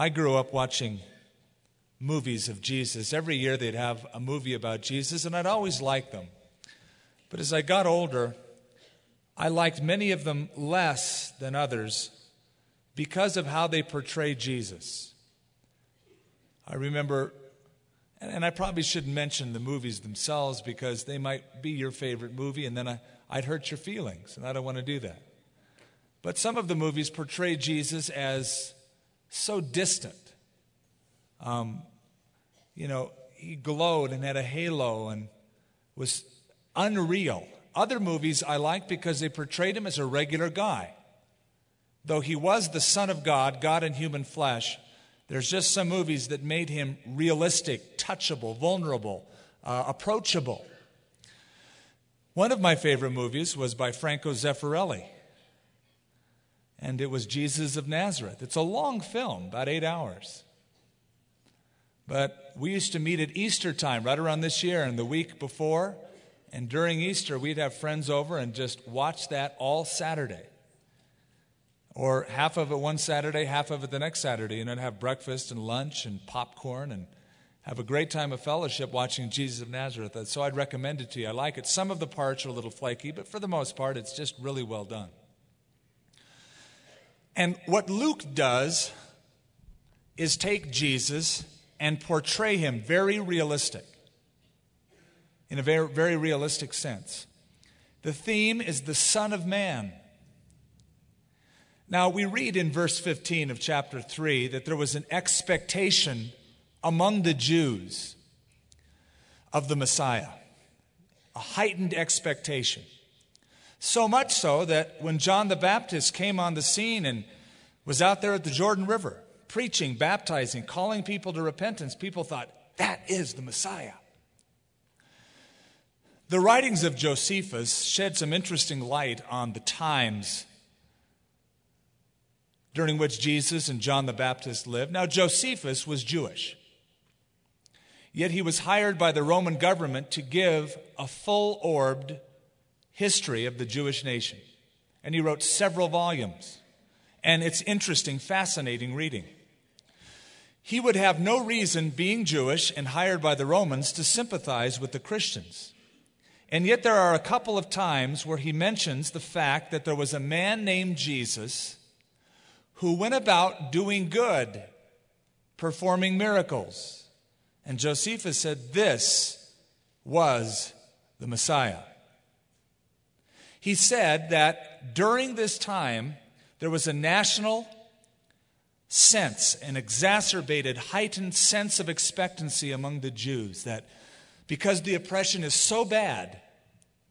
I grew up watching movies of Jesus. Every year they'd have a movie about Jesus, and I'd always like them. But as I got older, I liked many of them less than others because of how they portray Jesus. I remember, and I probably shouldn't mention the movies themselves because they might be your favorite movie, and then I, I'd hurt your feelings, and I don't want to do that. But some of the movies portray Jesus as so distant. Um, you know, he glowed and had a halo and was unreal. Other movies I like because they portrayed him as a regular guy. Though he was the Son of God, God in human flesh, there's just some movies that made him realistic, touchable, vulnerable, uh, approachable. One of my favorite movies was by Franco Zeffirelli and it was Jesus of Nazareth. It's a long film, about eight hours. But we used to meet at Easter time, right around this year, and the week before. And during Easter, we'd have friends over and just watch that all Saturday. Or half of it one Saturday, half of it the next Saturday, and then have breakfast and lunch and popcorn and have a great time of fellowship watching Jesus of Nazareth. So I'd recommend it to you. I like it. Some of the parts are a little flaky, but for the most part, it's just really well done. And what Luke does is take Jesus and portray him very realistic, in a very, very realistic sense. The theme is the Son of Man. Now, we read in verse 15 of chapter 3 that there was an expectation among the Jews of the Messiah, a heightened expectation. So much so that when John the Baptist came on the scene and was out there at the Jordan River preaching, baptizing, calling people to repentance, people thought, that is the Messiah. The writings of Josephus shed some interesting light on the times during which Jesus and John the Baptist lived. Now, Josephus was Jewish, yet he was hired by the Roman government to give a full orbed history of the Jewish nation. And he wrote several volumes. And it's interesting, fascinating reading. He would have no reason, being Jewish and hired by the Romans, to sympathize with the Christians. And yet, there are a couple of times where he mentions the fact that there was a man named Jesus who went about doing good, performing miracles. And Josephus said this was the Messiah. He said that during this time, there was a national sense, an exacerbated, heightened sense of expectancy among the Jews that because the oppression is so bad,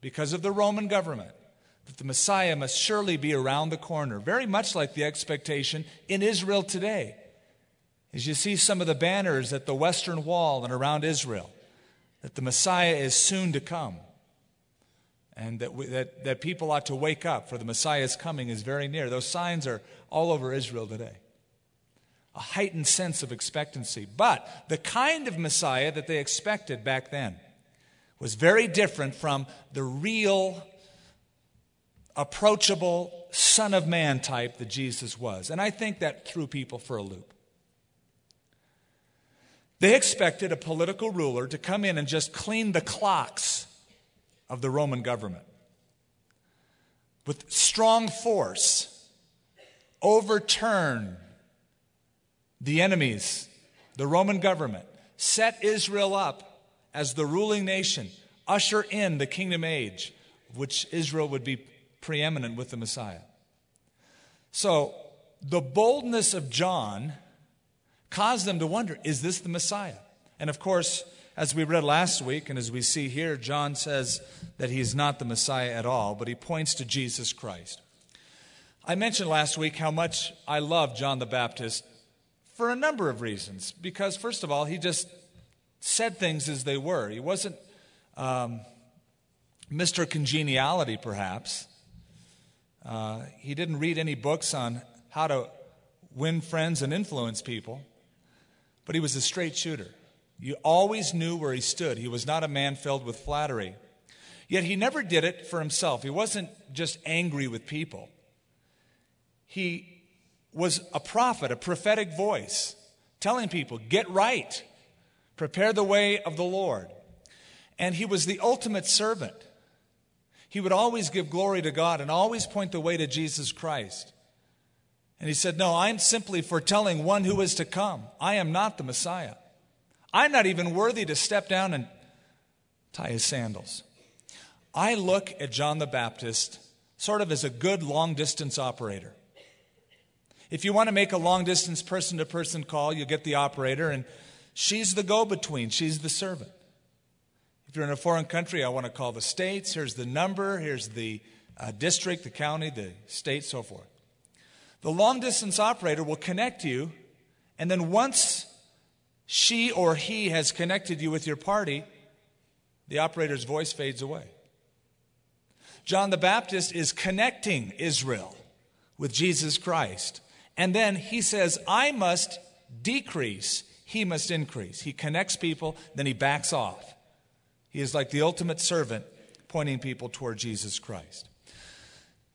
because of the Roman government, that the Messiah must surely be around the corner, very much like the expectation in Israel today. As you see some of the banners at the Western Wall and around Israel, that the Messiah is soon to come and that, we, that, that people ought to wake up, for the Messiah's coming is very near. Those signs are all over Israel today. A heightened sense of expectancy. But the kind of Messiah that they expected back then was very different from the real, approachable Son of Man type that Jesus was. And I think that threw people for a loop. They expected a political ruler to come in and just clean the clocks of the Roman government. With strong force, overturn the enemies, the Roman government, set Israel up as the ruling nation, usher in the kingdom age, which Israel would be preeminent with the Messiah. So, the boldness of John caused them to wonder is this the Messiah? And of course, as we read last week, and as we see here, John says that he's not the Messiah at all, but he points to Jesus Christ. I mentioned last week how much I love John the Baptist for a number of reasons. Because, first of all, he just said things as they were. He wasn't um, Mr. Congeniality, perhaps. Uh, he didn't read any books on how to win friends and influence people, but he was a straight shooter. You always knew where he stood. He was not a man filled with flattery. Yet he never did it for himself. He wasn't just angry with people. He was a prophet, a prophetic voice. telling people, get right, prepare the way of the Lord. And he was the ultimate servant. He would always give glory to God and always point the way to Jesus Christ. And he said, No, I'm simply foretelling one who is to come. I am not the Messiah. I'm not even worthy to step down and tie his sandals. I look at John the Baptist sort of as a good long distance operator. If you want to make a long distance person to person call, you get the operator, and she's the go between, she's the servant. If you're in a foreign country, I want to call the states. Here's the number, here's the uh, district, the county, the state, so forth. The long distance operator will connect you, and then once she or he has connected you with your party, the operator's voice fades away. John the Baptist is connecting Israel with Jesus Christ. And then he says, I must decrease, he must increase. He connects people, then he backs off. He is like the ultimate servant pointing people toward Jesus Christ.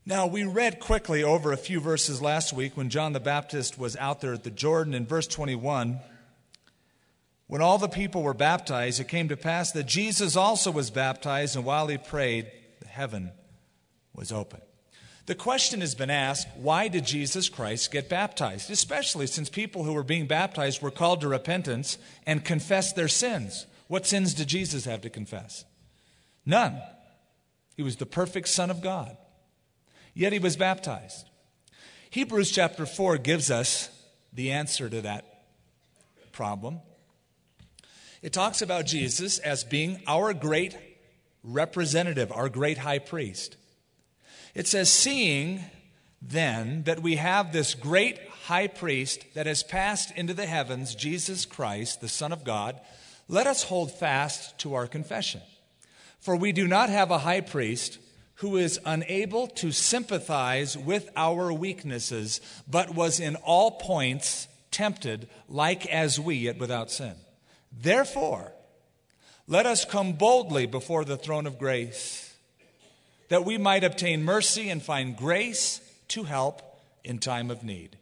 Now, we read quickly over a few verses last week when John the Baptist was out there at the Jordan. In verse 21, when all the people were baptized, it came to pass that Jesus also was baptized, and while he prayed, the heaven was open. The question has been asked why did Jesus Christ get baptized? Especially since people who were being baptized were called to repentance and confessed their sins. What sins did Jesus have to confess? None. He was the perfect Son of God yet he was baptized. Hebrews chapter 4 gives us the answer to that problem. It talks about Jesus as being our great representative, our great high priest. It says, Seeing then that we have this great high priest that has passed into the heavens, Jesus Christ, the Son of God, let us hold fast to our confession. For we do not have a high priest who is unable to sympathize with our weaknesses, but was in all points tempted like as we, yet without sin. Therefore, let us come boldly before the throne of grace, that we might obtain mercy and find grace to help in time of need.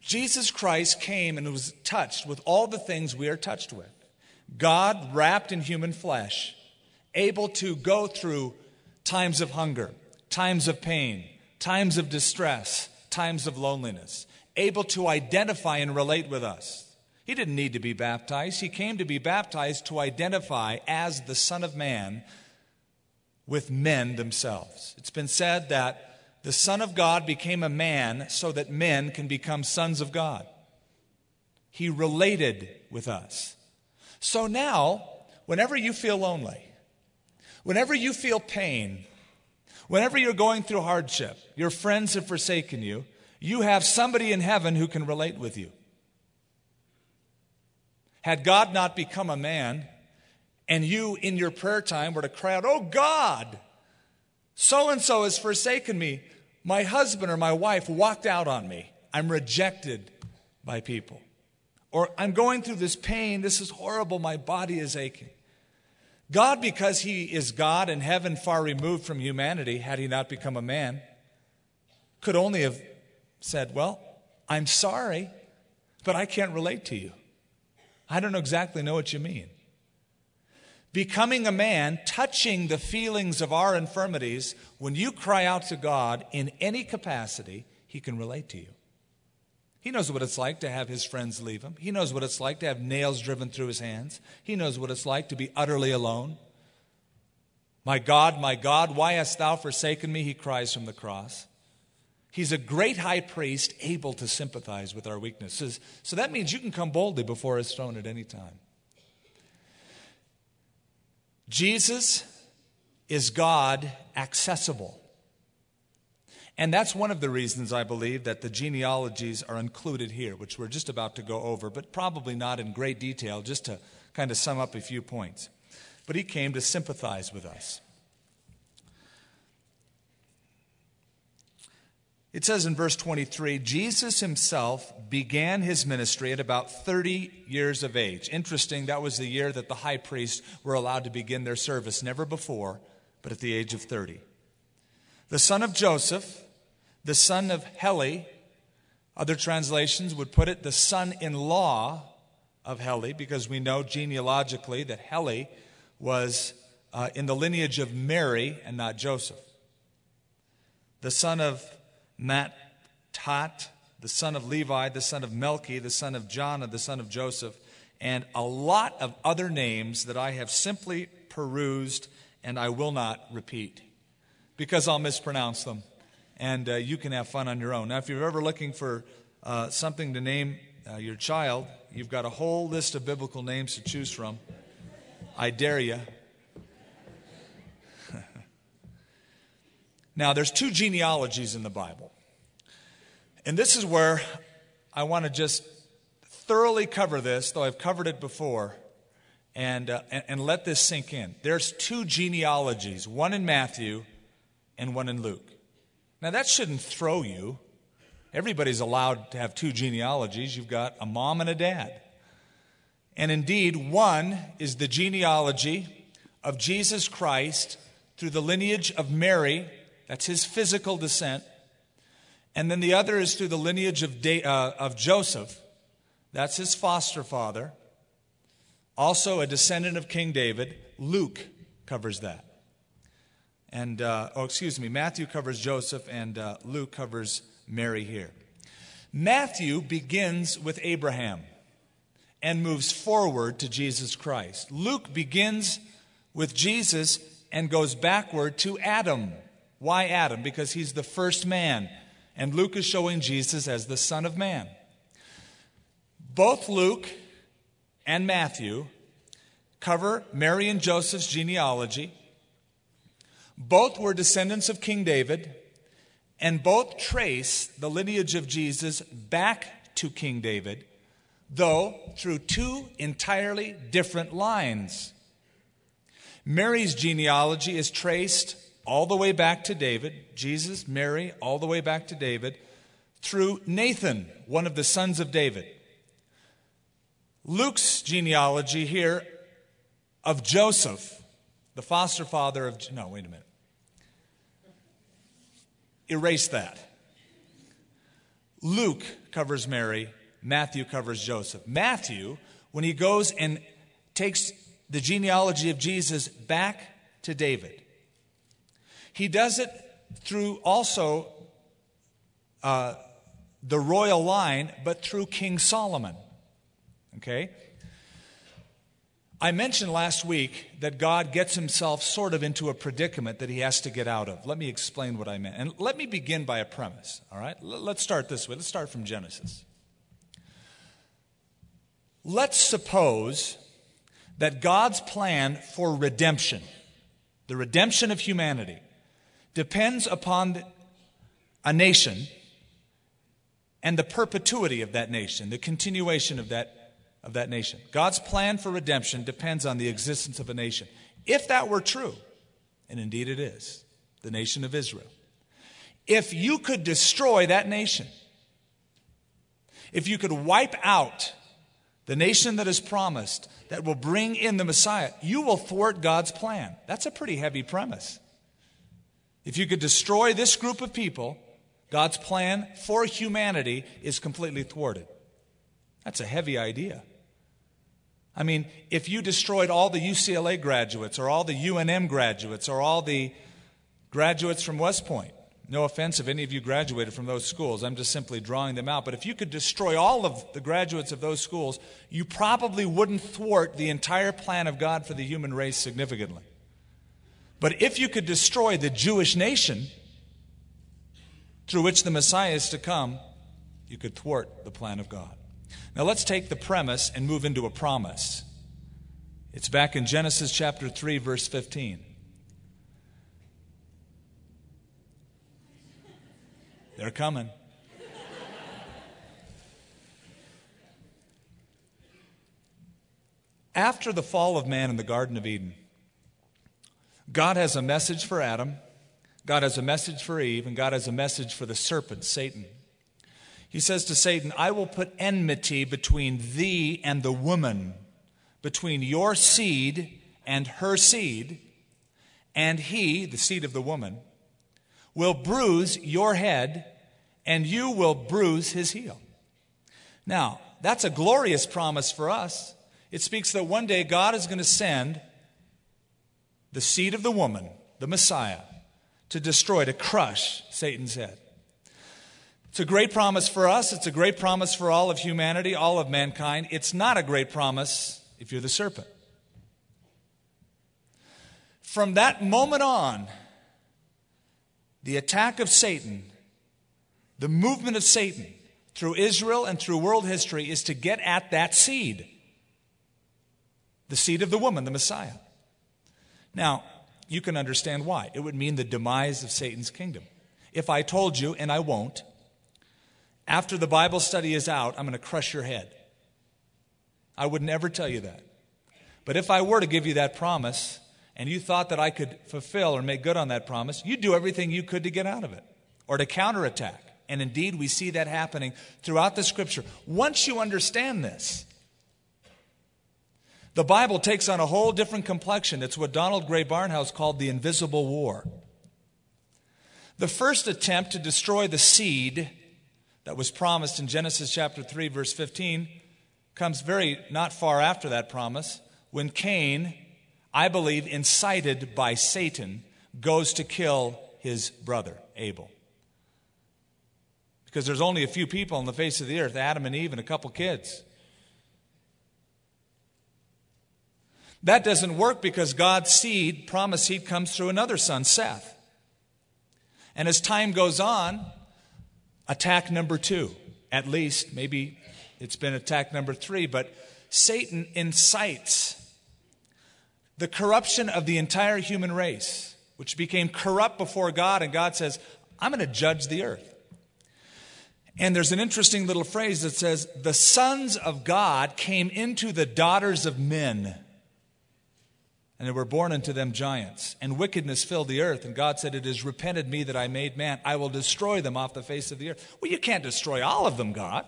Jesus Christ came and was touched with all the things we are touched with. God wrapped in human flesh, able to go through times of hunger, times of pain, times of distress, times of loneliness, able to identify and relate with us. He didn't need to be baptized. He came to be baptized to identify as the Son of Man with men themselves. It's been said that the Son of God became a man so that men can become sons of God. He related with us. So now, whenever you feel lonely, Whenever you feel pain, whenever you're going through hardship, your friends have forsaken you, you have somebody in heaven who can relate with you. Had God not become a man, and you in your prayer time were to cry out, Oh God, so and so has forsaken me. My husband or my wife walked out on me. I'm rejected by people. Or I'm going through this pain. This is horrible. My body is aching. God, because he is God and heaven far removed from humanity, had he not become a man, could only have said, Well, I'm sorry, but I can't relate to you. I don't exactly know what you mean. Becoming a man, touching the feelings of our infirmities, when you cry out to God in any capacity, he can relate to you. He knows what it's like to have his friends leave him. He knows what it's like to have nails driven through his hands. He knows what it's like to be utterly alone. My God, my God, why hast thou forsaken me? He cries from the cross. He's a great high priest able to sympathize with our weaknesses. So that means you can come boldly before his throne at any time. Jesus is God accessible. And that's one of the reasons I believe that the genealogies are included here, which we're just about to go over, but probably not in great detail, just to kind of sum up a few points. But he came to sympathize with us. It says in verse 23 Jesus himself began his ministry at about 30 years of age. Interesting, that was the year that the high priests were allowed to begin their service, never before, but at the age of 30. The son of Joseph, the son of Heli, Other translations would put it the son in law of Heli, because we know genealogically that Heli was uh, in the lineage of Mary and not Joseph. The son of Matthat, the son of Levi, the son of Melchi, the son of Jonah, the son of Joseph, and a lot of other names that I have simply perused and I will not repeat because I'll mispronounce them. And uh, you can have fun on your own. Now, if you're ever looking for uh, something to name uh, your child, you've got a whole list of biblical names to choose from. I dare you. Now, there's two genealogies in the Bible. And this is where I want to just thoroughly cover this, though I've covered it before, and, uh, and, and let this sink in. There's two genealogies, one in Matthew and one in Luke. Now, that shouldn't throw you. Everybody's allowed to have two genealogies. You've got a mom and a dad. And indeed, one is the genealogy of Jesus Christ through the lineage of Mary, that's his physical descent. And then the other is through the lineage of, uh, of Joseph, that's his foster father, also a descendant of King David. Luke covers that. And, uh, oh, excuse me, Matthew covers Joseph, and uh, Luke covers Mary here. Matthew begins with Abraham and moves forward to Jesus Christ. Luke begins with Jesus and goes backward to Adam. Why Adam? Because he's the first man. And Luke is showing Jesus as the Son of Man. Both Luke and Matthew cover Mary and Joseph's genealogy. Both were descendants of King David, and both trace the lineage of Jesus back to King David, though through two entirely different lines. Mary's genealogy is traced all the way back to David, Jesus, Mary, all the way back to David, through Nathan, one of the sons of David. Luke's genealogy here of Joseph, the foster father of. No, wait a minute. Erase that. Luke covers Mary, Matthew covers Joseph. Matthew, when he goes and takes the genealogy of Jesus back to David, he does it through also uh, the royal line, but through King Solomon. Okay? I mentioned last week that God gets himself sort of into a predicament that he has to get out of. Let me explain what I meant. And let me begin by a premise, all right? Let's start this way. Let's start from Genesis. Let's suppose that God's plan for redemption, the redemption of humanity, depends upon a nation and the perpetuity of that nation, the continuation of that of that nation. God's plan for redemption depends on the existence of a nation. If that were true, and indeed it is, the nation of Israel, if you could destroy that nation, if you could wipe out the nation that is promised that will bring in the Messiah, you will thwart God's plan. That's a pretty heavy premise. If you could destroy this group of people, God's plan for humanity is completely thwarted. That's a heavy idea. I mean, if you destroyed all the UCLA graduates or all the UNM graduates or all the graduates from West Point, no offense if any of you graduated from those schools, I'm just simply drawing them out. But if you could destroy all of the graduates of those schools, you probably wouldn't thwart the entire plan of God for the human race significantly. But if you could destroy the Jewish nation through which the Messiah is to come, you could thwart the plan of God. Now let's take the premise and move into a promise. It's back in Genesis chapter 3, verse 15. They're coming. After the fall of man in the Garden of Eden, God has a message for Adam, God has a message for Eve, and God has a message for the serpent, Satan. He says to Satan, I will put enmity between thee and the woman, between your seed and her seed, and he, the seed of the woman, will bruise your head, and you will bruise his heel. Now, that's a glorious promise for us. It speaks that one day God is going to send the seed of the woman, the Messiah, to destroy, to crush Satan's head. It's a great promise for us. It's a great promise for all of humanity, all of mankind. It's not a great promise if you're the serpent. From that moment on, the attack of Satan, the movement of Satan through Israel and through world history is to get at that seed the seed of the woman, the Messiah. Now, you can understand why. It would mean the demise of Satan's kingdom. If I told you, and I won't, after the Bible study is out, I'm going to crush your head. I would never tell you that. But if I were to give you that promise, and you thought that I could fulfill or make good on that promise, you'd do everything you could to get out of it or to counterattack. And indeed, we see that happening throughout the scripture. Once you understand this, the Bible takes on a whole different complexion. It's what Donald Grey Barnhouse called the invisible war. The first attempt to destroy the seed that was promised in Genesis chapter 3, verse 15, comes very not far after that promise when Cain I believe, incited by Satan, goes to kill his brother, Abel. Because there's only a few people on the face of the earth Adam and Eve and a couple kids. That doesn't work because God's seed, promised seed, comes through another son, Seth. And as time goes on, attack number two, at least, maybe it's been attack number three, but Satan incites the corruption of the entire human race, which became corrupt before God, and God says, I'm going to judge the earth. And there's an interesting little phrase that says, The sons of God came into the daughters of men, and they were born unto them giants. And wickedness filled the earth. And God said, It is repented me that I made man. I will destroy them off the face of the earth. Well, you can't destroy all of them, God.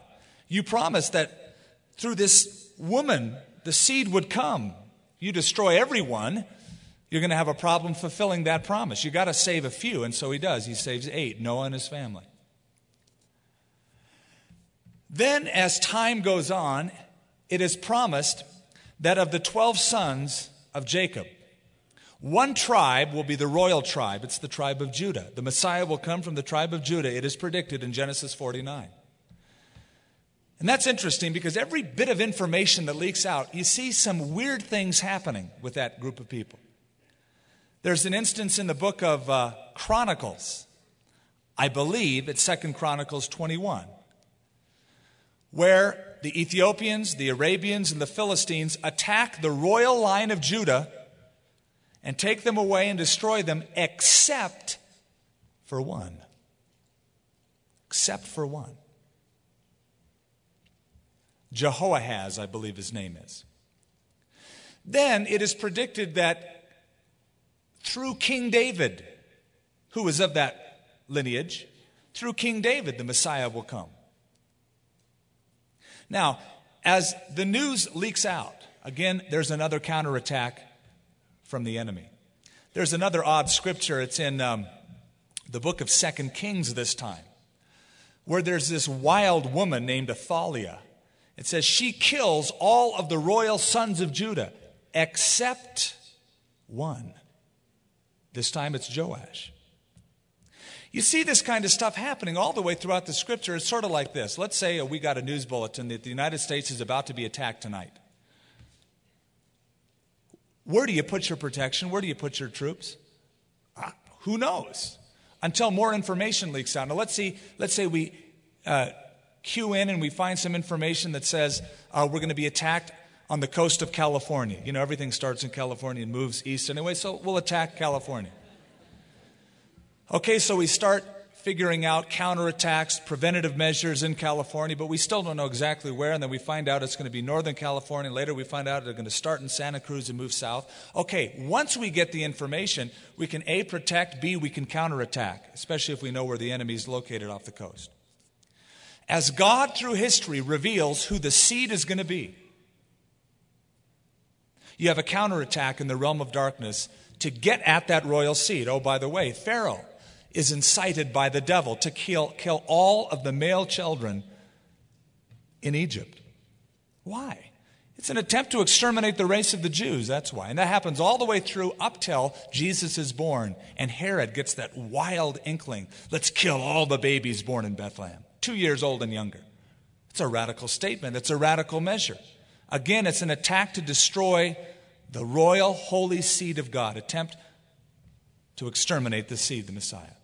You promised that through this woman, the seed would come you destroy everyone, you're going to have a problem fulfilling that promise. You've got to save a few, and so he does. He saves eight Noah and his family. Then, as time goes on, it is promised that of the 12 sons of Jacob, one tribe will be the royal tribe. It's the tribe of Judah. The Messiah will come from the tribe of Judah. It is predicted in Genesis 49. And that's interesting because every bit of information that leaks out, you see some weird things happening with that group of people. There's an instance in the book of uh, Chronicles, I believe it's Second Chronicles 21, where the Ethiopians, the Arabians, and the Philistines attack the royal line of Judah and take them away and destroy them, except for one. Except for one. Jehoahaz, I believe his name is. Then it is predicted that through King David, who was of that lineage, through King David, the Messiah will come. Now, as the news leaks out, again, there's another counterattack from the enemy. There's another odd scripture. It's in um, the book of Second Kings this time, where there's this wild woman named Athaliah it says, She kills all of the royal sons of Judah except one. This time it's Joash. You see this kind of stuff happening all the way throughout the scripture. It's sort of like this. Let's say we got a news bulletin that the United States is about to be attacked tonight. Where do you put your protection? Where do you put your troops? Uh, who knows? Until more information leaks out. Now, let's see, let's say we uh, cue in and we find some information that says uh, we're going to be attacked on the coast of California. You know, everything starts in California and moves east anyway, so we'll attack California. Okay, so we start figuring out counterattacks, preventative measures in California, but we still don't know exactly where. And then we find out it's going to be Northern California. Later, we find out they're going to start in Santa Cruz and move south. Okay, once we get the information, we can A, protect, B, we can counterattack, especially if we know where the enemy is located off the coast. As God through history reveals who the seed is going to be, you have a counterattack in the realm of darkness to get at that royal seed. Oh, by the way, Pharaoh is incited by the devil to kill, kill all of the male children in Egypt. Why? It's an attempt to exterminate the race of the Jews, that's why. And that happens all the way through up till Jesus is born. And Herod gets that wild inkling let's kill all the babies born in Bethlehem, two years old and younger. It's a radical statement, it's a radical measure. Again, it's an attack to destroy the royal holy seed of God, attempt to exterminate the seed, the Messiah.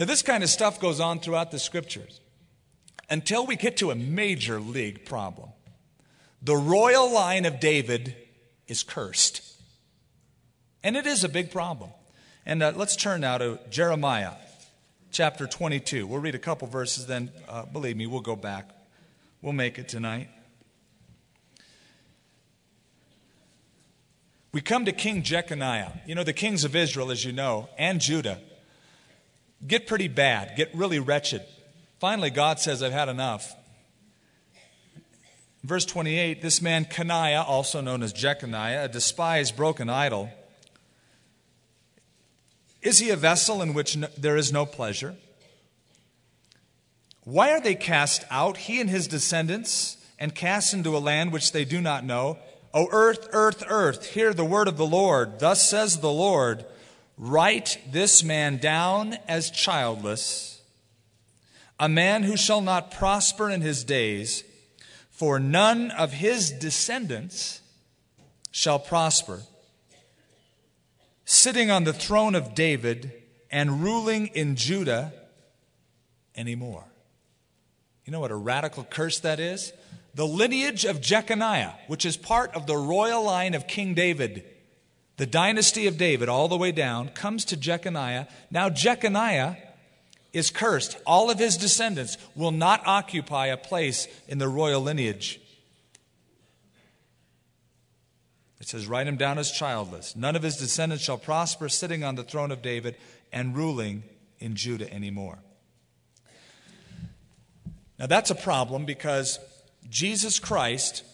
Now, this kind of stuff goes on throughout the scriptures until we get to a major league problem. The royal line of David is cursed. And it is a big problem. And uh, let's turn now to Jeremiah chapter 22. We'll read a couple verses, then, uh, believe me, we'll go back. We'll make it tonight. We come to King Jeconiah. You know, the kings of Israel, as you know, and Judah, get pretty bad, get really wretched. Finally, God says, I've had enough. Verse 28 this man Coniah, also known as Jeconiah, a despised, broken idol, is he a vessel in which no, there is no pleasure? Why are they cast out, he and his descendants, and cast into a land which they do not know? O earth, earth, earth, hear the word of the Lord. Thus says the Lord Write this man down as childless, a man who shall not prosper in his days, for none of his descendants shall prosper, sitting on the throne of David and ruling in Judah anymore. You know what a radical curse that is? the lineage of Jeconiah, which is part of the royal line of King David, the dynasty of David, all the way down, comes to Jeconiah. Now, Jeconiah is cursed. All of his descendants will not occupy a place in the royal lineage. It says, Write him down as childless. None of his descendants shall prosper, sitting on the throne of David and ruling in Judah anymore. Now, that's a problem because Jesus Christ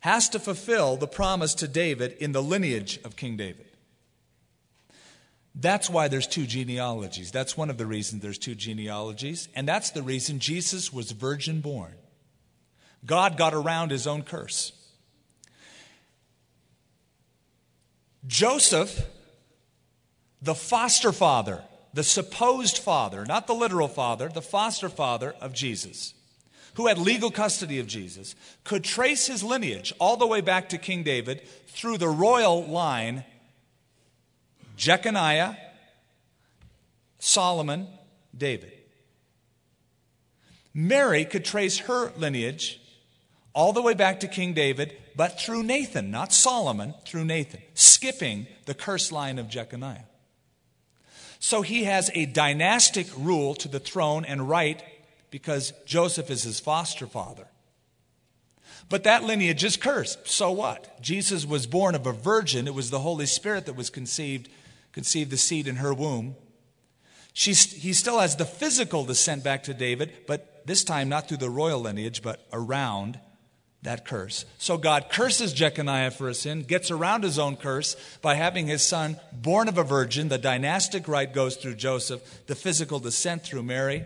has to fulfill the promise to David in the lineage of King David. That's why there's two genealogies. That's one of the reasons there's two genealogies. And that's the reason Jesus was virgin born. God got around his own curse. Joseph, the foster father, the supposed father, not the literal father, the foster father of Jesus, who had legal custody of Jesus, could trace his lineage all the way back to King David through the royal line Jeconiah, Solomon, David. Mary could trace her lineage all the way back to King David, but through Nathan, not Solomon, through Nathan, skipping the curse line of Jeconiah. So he has a dynastic rule to the throne and right because Joseph is his foster father. But that lineage is cursed. So what? Jesus was born of a virgin. It was the Holy Spirit that was conceived, conceived the seed in her womb. She, he still has the physical descent back to David, but this time not through the royal lineage, but around that curse. So God curses Jeconiah for his sin, gets around his own curse by having his son born of a virgin. The dynastic right goes through Joseph, the physical descent through Mary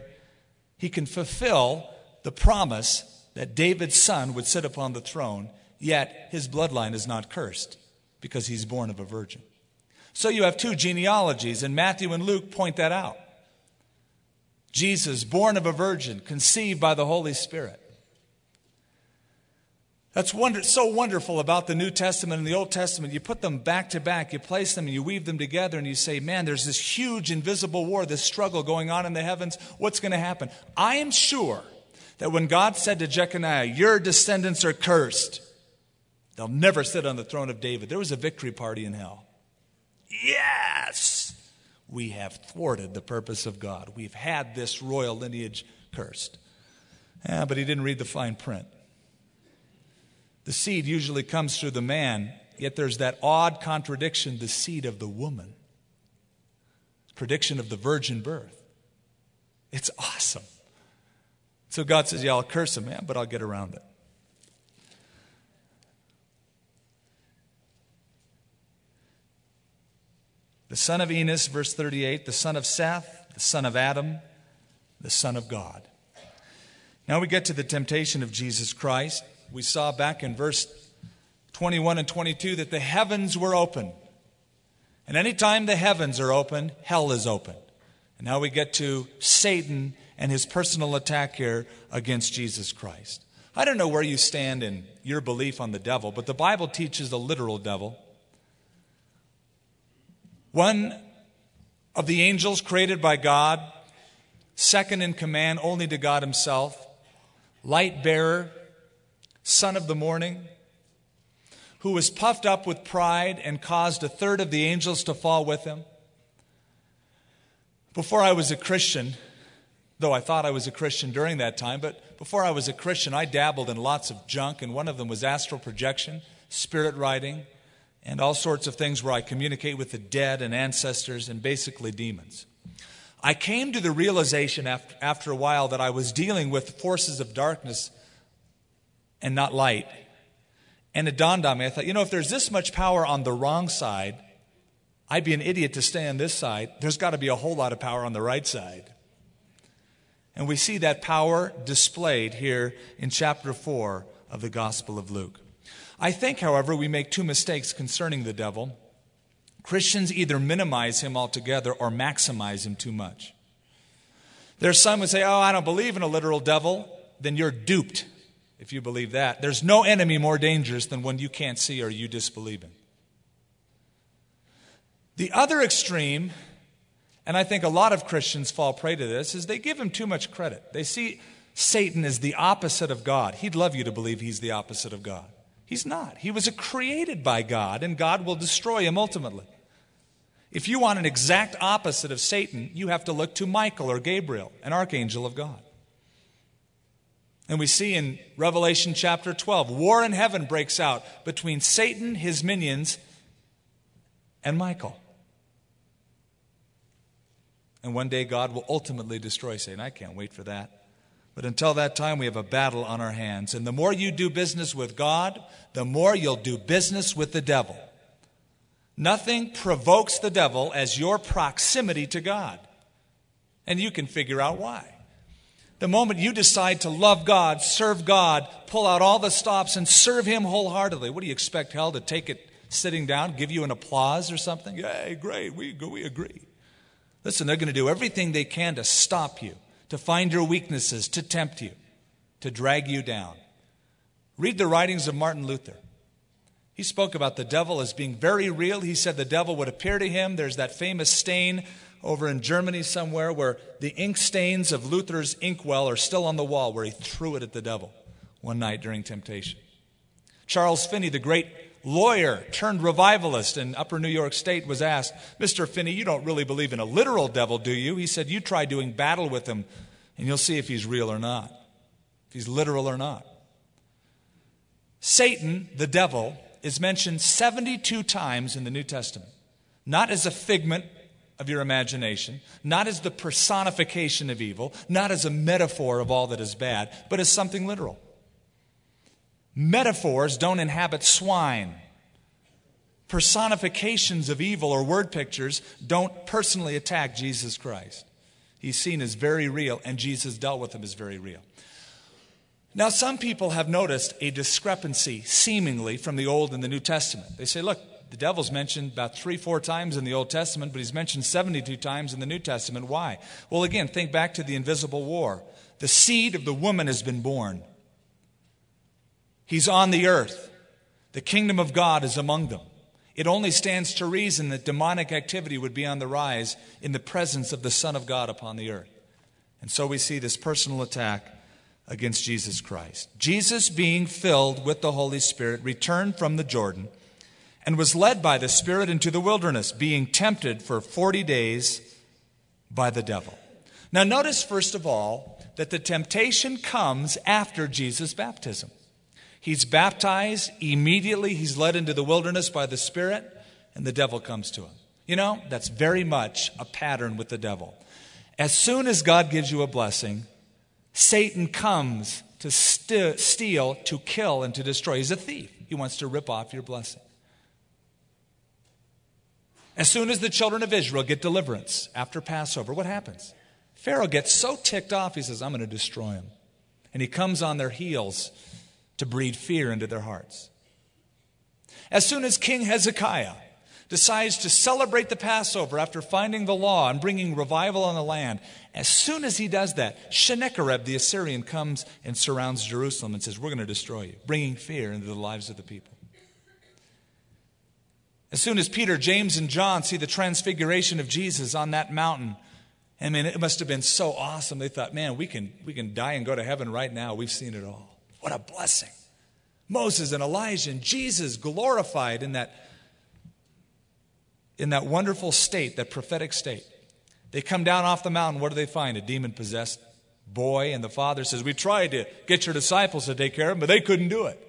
he can fulfill the promise that David's son would sit upon the throne, yet his bloodline is not cursed because he's born of a virgin. So you have two genealogies, and Matthew and Luke point that out. Jesus, born of a virgin, conceived by the Holy Spirit. That's wonder, so wonderful about the New Testament and the Old Testament. You put them back to back, you place them and you weave them together, and you say, man, there's this huge invisible war, this struggle going on in the heavens. What's going to happen? I am sure that when God said to Jeconiah, Your descendants are cursed, they'll never sit on the throne of David, there was a victory party in hell. Yes! We have thwarted the purpose of God. We've had this royal lineage cursed. Yeah, but he didn't read the fine print. The seed usually comes through the man, yet there's that odd contradiction the seed of the woman. Prediction of the virgin birth. It's awesome. So God says, Yeah, I'll curse him, man, but I'll get around it. the son of Enos, verse 38, the son of Seth, the son of Adam, the son of God. Now we get to the temptation of Jesus Christ. We saw back in verse 21 and 22 that the heavens were open. And anytime the heavens are open, hell is open. And now we get to Satan and his personal attack here against Jesus Christ. I don't know where you stand in your belief on the devil, but the Bible teaches the literal devil. One of the angels created by God, second in command only to God Himself, light bearer, son of the morning, who was puffed up with pride and caused a third of the angels to fall with him. Before I was a Christian, though I thought I was a Christian during that time, but before I was a Christian, I dabbled in lots of junk, and one of them was astral projection, spirit writing, and all sorts of things where I communicate with the dead and ancestors and basically demons. I came to the realization after, after a while that I was dealing with forces of darkness and not light. And it dawned on me, I thought, you know, if there's this much power on the wrong side, I'd be an idiot to stay on this side. There's got to be a whole lot of power on the right side. And we see that power displayed here in chapter 4 of the Gospel of Luke. I think, however, we make two mistakes concerning the devil. Christians either minimize him altogether or maximize him too much. There's some who say, Oh, I don't believe in a literal devil. Then you're duped if you believe that. There's no enemy more dangerous than one you can't see or you disbelieve in. The other extreme and I think a lot of Christians fall prey to this, is they give him too much credit. They see Satan as the opposite of God. He'd love you to believe he's the opposite of God. He's not. He was created by God, and God will destroy him ultimately. If you want an exact opposite of Satan, you have to look to Michael or Gabriel, an archangel of God. And we see in Revelation chapter 12, war in heaven breaks out between Satan, his minions, and Michael. And one day God will ultimately destroy Satan. I can't wait for that. But until that time, we have a battle on our hands. And the more you do business with God, the more you'll do business with the devil. Nothing provokes the devil as your proximity to God. And you can figure out why. The moment you decide to love God, serve God, pull out all the stops, and serve Him wholeheartedly, what do you expect hell to take it sitting down, give you an applause or something? Yay, great, we, we agree. Listen, they're going to do everything they can to stop you, to find your weaknesses, to tempt you, to drag you down. Read the writings of Martin Luther. He spoke about the devil as being very real. He said the devil would appear to him. There's that famous stain over in Germany somewhere where the ink stains of Luther's inkwell are still on the wall where he threw it at the devil one night during temptation. Charles Finney, the great lawyer turned revivalist in upper New York State was asked, Mr. Finney, you don't really believe in a literal devil, do you? He said, You try doing battle with him, and you'll see if he's real or not, if he's literal or not. Satan, the devil, is mentioned 72 times in the New Testament, not as a figment of your imagination, not as the personification of evil, not as a metaphor of all that is bad, but as something literal. Metaphors don't inhabit swine. Personifications of evil or word pictures don't personally attack Jesus Christ. He's seen as very real, and Jesus dealt with him as very real. Now, some people have noticed a discrepancy, seemingly, from the Old and the New Testament. They say, look, the devil's mentioned about three, four times in the Old Testament, but he's mentioned 72 times in the New Testament. Why? Well, again, think back to the invisible war. The seed of the woman has been born. He's on the earth. The kingdom of God is among them. It only stands to reason that demonic activity would be on the rise in the presence of the Son of God upon the earth. And so we see this personal attack against Jesus Christ. Jesus, being filled with the Holy Spirit, returned from the Jordan and was led by the Spirit into the wilderness, being tempted for 40 days by the devil. Now, notice first of all that the temptation comes after Jesus' baptism. He's baptized. Immediately, he's led into the wilderness by the Spirit, and the devil comes to him. You know, that's very much a pattern with the devil. As soon as God gives you a blessing, Satan comes to st- steal, to kill, and to destroy. He's a thief. He wants to rip off your blessing. As soon as the children of Israel get deliverance after Passover, what happens? Pharaoh gets so ticked off, he says, I'm going to destroy them. And he comes on their heels to breed fear into their hearts. As soon as King Hezekiah decides to celebrate the Passover after finding the law and bringing revival on the land, as soon as he does that, Sennacherib the Assyrian comes and surrounds Jerusalem and says, We're going to destroy you, bringing fear into the lives of the people. As soon as Peter, James, and John see the transfiguration of Jesus on that mountain, I mean, it must have been so awesome. They thought, man, we can, we can die and go to heaven right now. We've seen it all. What a blessing. Moses and Elijah and Jesus glorified in that, in that wonderful state, that prophetic state. They come down off the mountain. What do they find? A demon possessed boy. And the father says, We tried to get your disciples to take care of him, but they couldn't do it.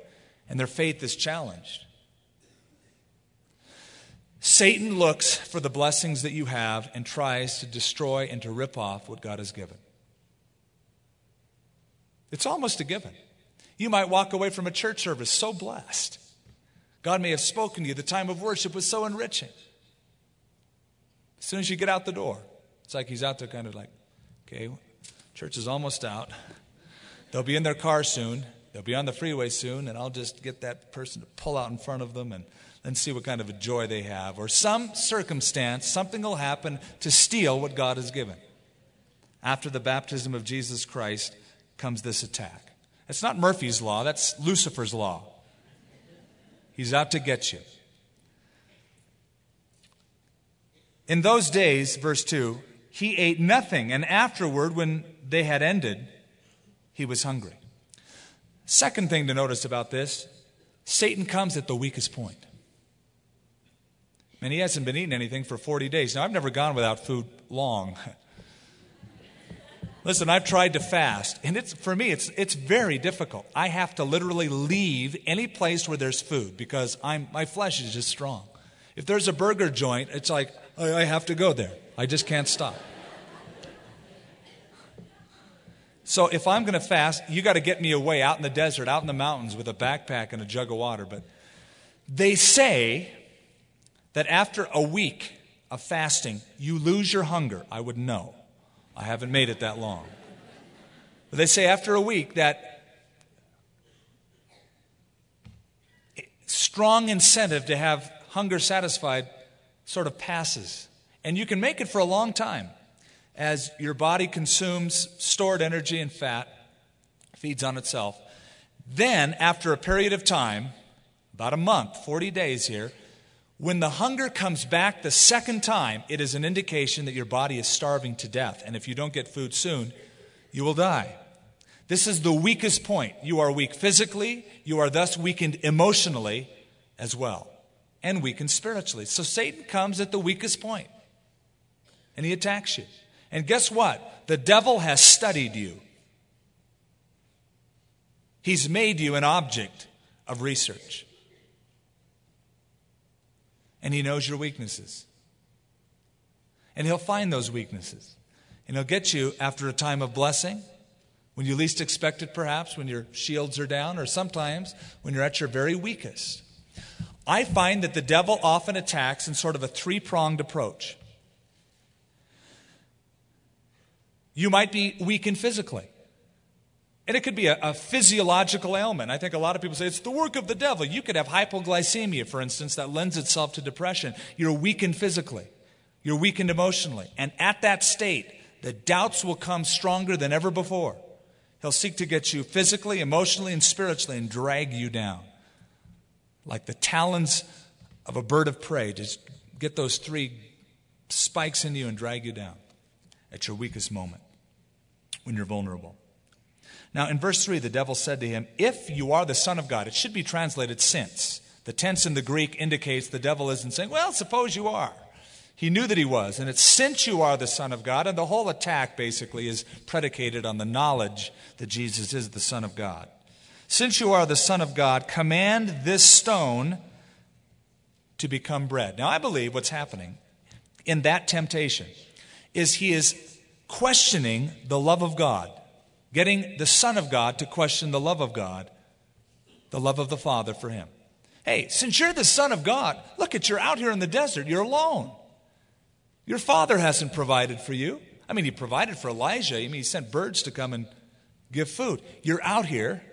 And their faith is challenged. Satan looks for the blessings that you have and tries to destroy and to rip off what God has given. It's almost a given. You might walk away from a church service so blessed. God may have spoken to you. The time of worship was so enriching. As soon as you get out the door, it's like he's out there kind of like, okay, church is almost out. They'll be in their car soon. They'll be on the freeway soon, and I'll just get that person to pull out in front of them and and see what kind of a joy they have. Or some circumstance, something will happen to steal what God has given. After the baptism of Jesus Christ comes this attack. It's not Murphy's law, that's Lucifer's law. He's out to get you. In those days, verse 2, he ate nothing, and afterward, when they had ended, he was hungry. Second thing to notice about this Satan comes at the weakest point. And he hasn't been eating anything for 40 days. Now, I've never gone without food long. Listen, I've tried to fast, and it's for me, it's it's very difficult. I have to literally leave any place where there's food because I'm my flesh is just strong. If there's a burger joint, it's like I, I have to go there. I just can't stop. So if I'm going to fast, you got to get me away out in the desert, out in the mountains with a backpack and a jug of water. But they say that after a week of fasting, you lose your hunger. I would know. I haven't made it that long. But they say after a week that strong incentive to have hunger satisfied sort of passes. And you can make it for a long time as your body consumes stored energy and fat, feeds on itself. Then, after a period of time, about a month, 40 days here, when the hunger comes back the second time, it is an indication that your body is starving to death. And if you don't get food soon, you will die. This is the weakest point. You are weak physically, you are thus weakened emotionally as well, and weakened spiritually. So Satan comes at the weakest point and he attacks you. And guess what? The devil has studied you, he's made you an object of research and He knows your weaknesses. And He'll find those weaknesses. And He'll get you after a time of blessing, when you least expect it, perhaps, when your shields are down, or sometimes when you're at your very weakest. I find that the devil often attacks in sort of a three pronged approach. You might be weakened physically. And it could be a, a, physiological ailment. I think a lot of people say it's the work of the devil. You could have hypoglycemia, for instance, that lends itself to depression. You're weakened physically, you're weakened emotionally. And at that state, the doubts will come stronger than ever before. He'll seek to get you physically, emotionally, and spiritually and drag you down. Like the talons of a bird of prey, just get those three spikes in you and drag you down at your weakest moment when you're vulnerable. Now, in verse 3, the devil said to him, If you are the Son of God, it should be translated since. The tense in the Greek indicates the devil isn't saying, Well, suppose you are. He knew that he was. And it's since you are the Son of God. And the whole attack basically is predicated on the knowledge that Jesus is the Son of God. Since you are the Son of God, command this stone to become bread. Now, I believe what's happening in that temptation is he is questioning the love of God getting the Son of God to question the love of God, the love of the Father for him. Hey, since you're the Son of God, look at you're out here in the desert, you're alone. Your father hasn't provided for you. I mean, he provided for Elijah. I mean, he sent birds to come and give food. You're out here.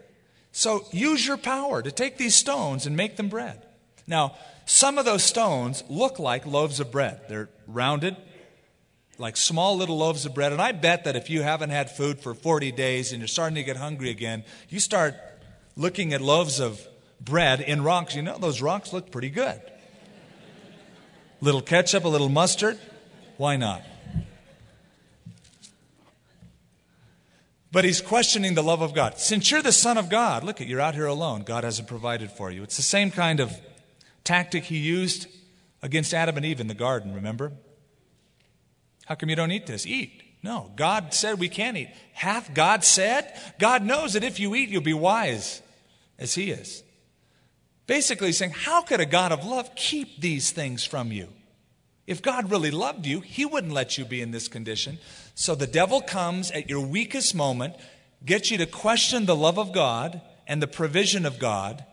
So use your power to take these stones and make them bread. Now, some of those stones look like loaves of bread. They're rounded, like small little loaves of bread. And I bet that if you haven't had food for 40 days and you're starting to get hungry again, you start looking at loaves of bread in rocks. You know, those rocks look pretty good. Little ketchup, a little mustard. Why not? But he's questioning the love of God. Since you're the Son of God, look at you're out here alone. God hasn't provided for you. It's the same kind of tactic he used against Adam and Eve in the garden, remember? How come you don't eat this? Eat. No, God said we can't eat. Hath God said? God knows that if you eat, you'll be wise as He is. Basically, saying, How could a God of love keep these things from you? If God really loved you, He wouldn't let you be in this condition. So the devil comes at your weakest moment, gets you to question the love of God and the provision of God.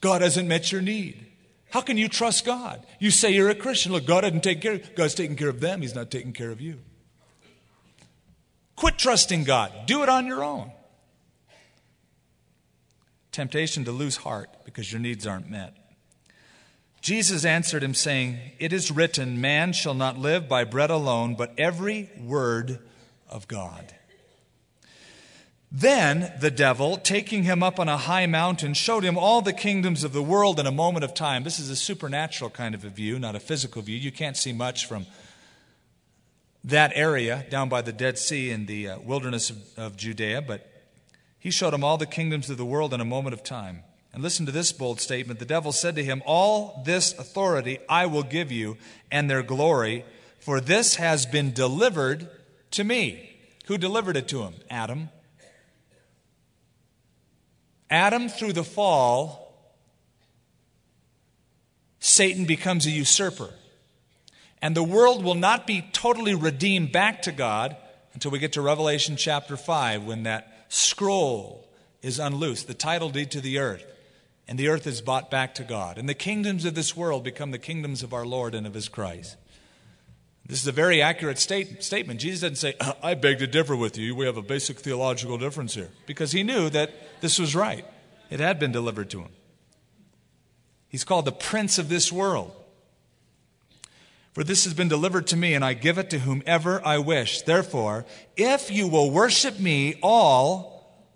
God hasn't met your need. How can you trust God? You say you're a Christian. Look, God didn't take care. God's taking care of them. He's not taking care of you. Quit trusting God. Do it on your own. Temptation to lose heart because your needs aren't met. Jesus answered him, saying, It is written, Man shall not live by bread alone, but every word of God. Then the devil, taking him up on a high mountain, showed him all the kingdoms of the world in a moment of time. This is a supernatural kind of a view, not a physical view. You can't see much from that area down by the Dead Sea in the uh, wilderness of, of Judea, but he showed him all the kingdoms of the world in a moment of time. And listen to this bold statement. The devil said to him, All this authority I will give you and their glory, for this has been delivered to me. Who delivered it to him? Adam. Adam, through the fall, Satan becomes a usurper. And the world will not be totally redeemed back to God until we get to Revelation chapter 5 when that scroll is unloosed, the title deed to the earth, and the earth is bought back to God. And the kingdoms of this world become the kingdoms of our Lord and of his Christ. This is a very accurate state, statement. Jesus didn't say, uh, I beg to differ with you. We have a basic theological difference here. Because he knew that this was right. It had been delivered to him. He's called the prince of this world. For this has been delivered to me, and I give it to whomever I wish. Therefore, if you will worship me, all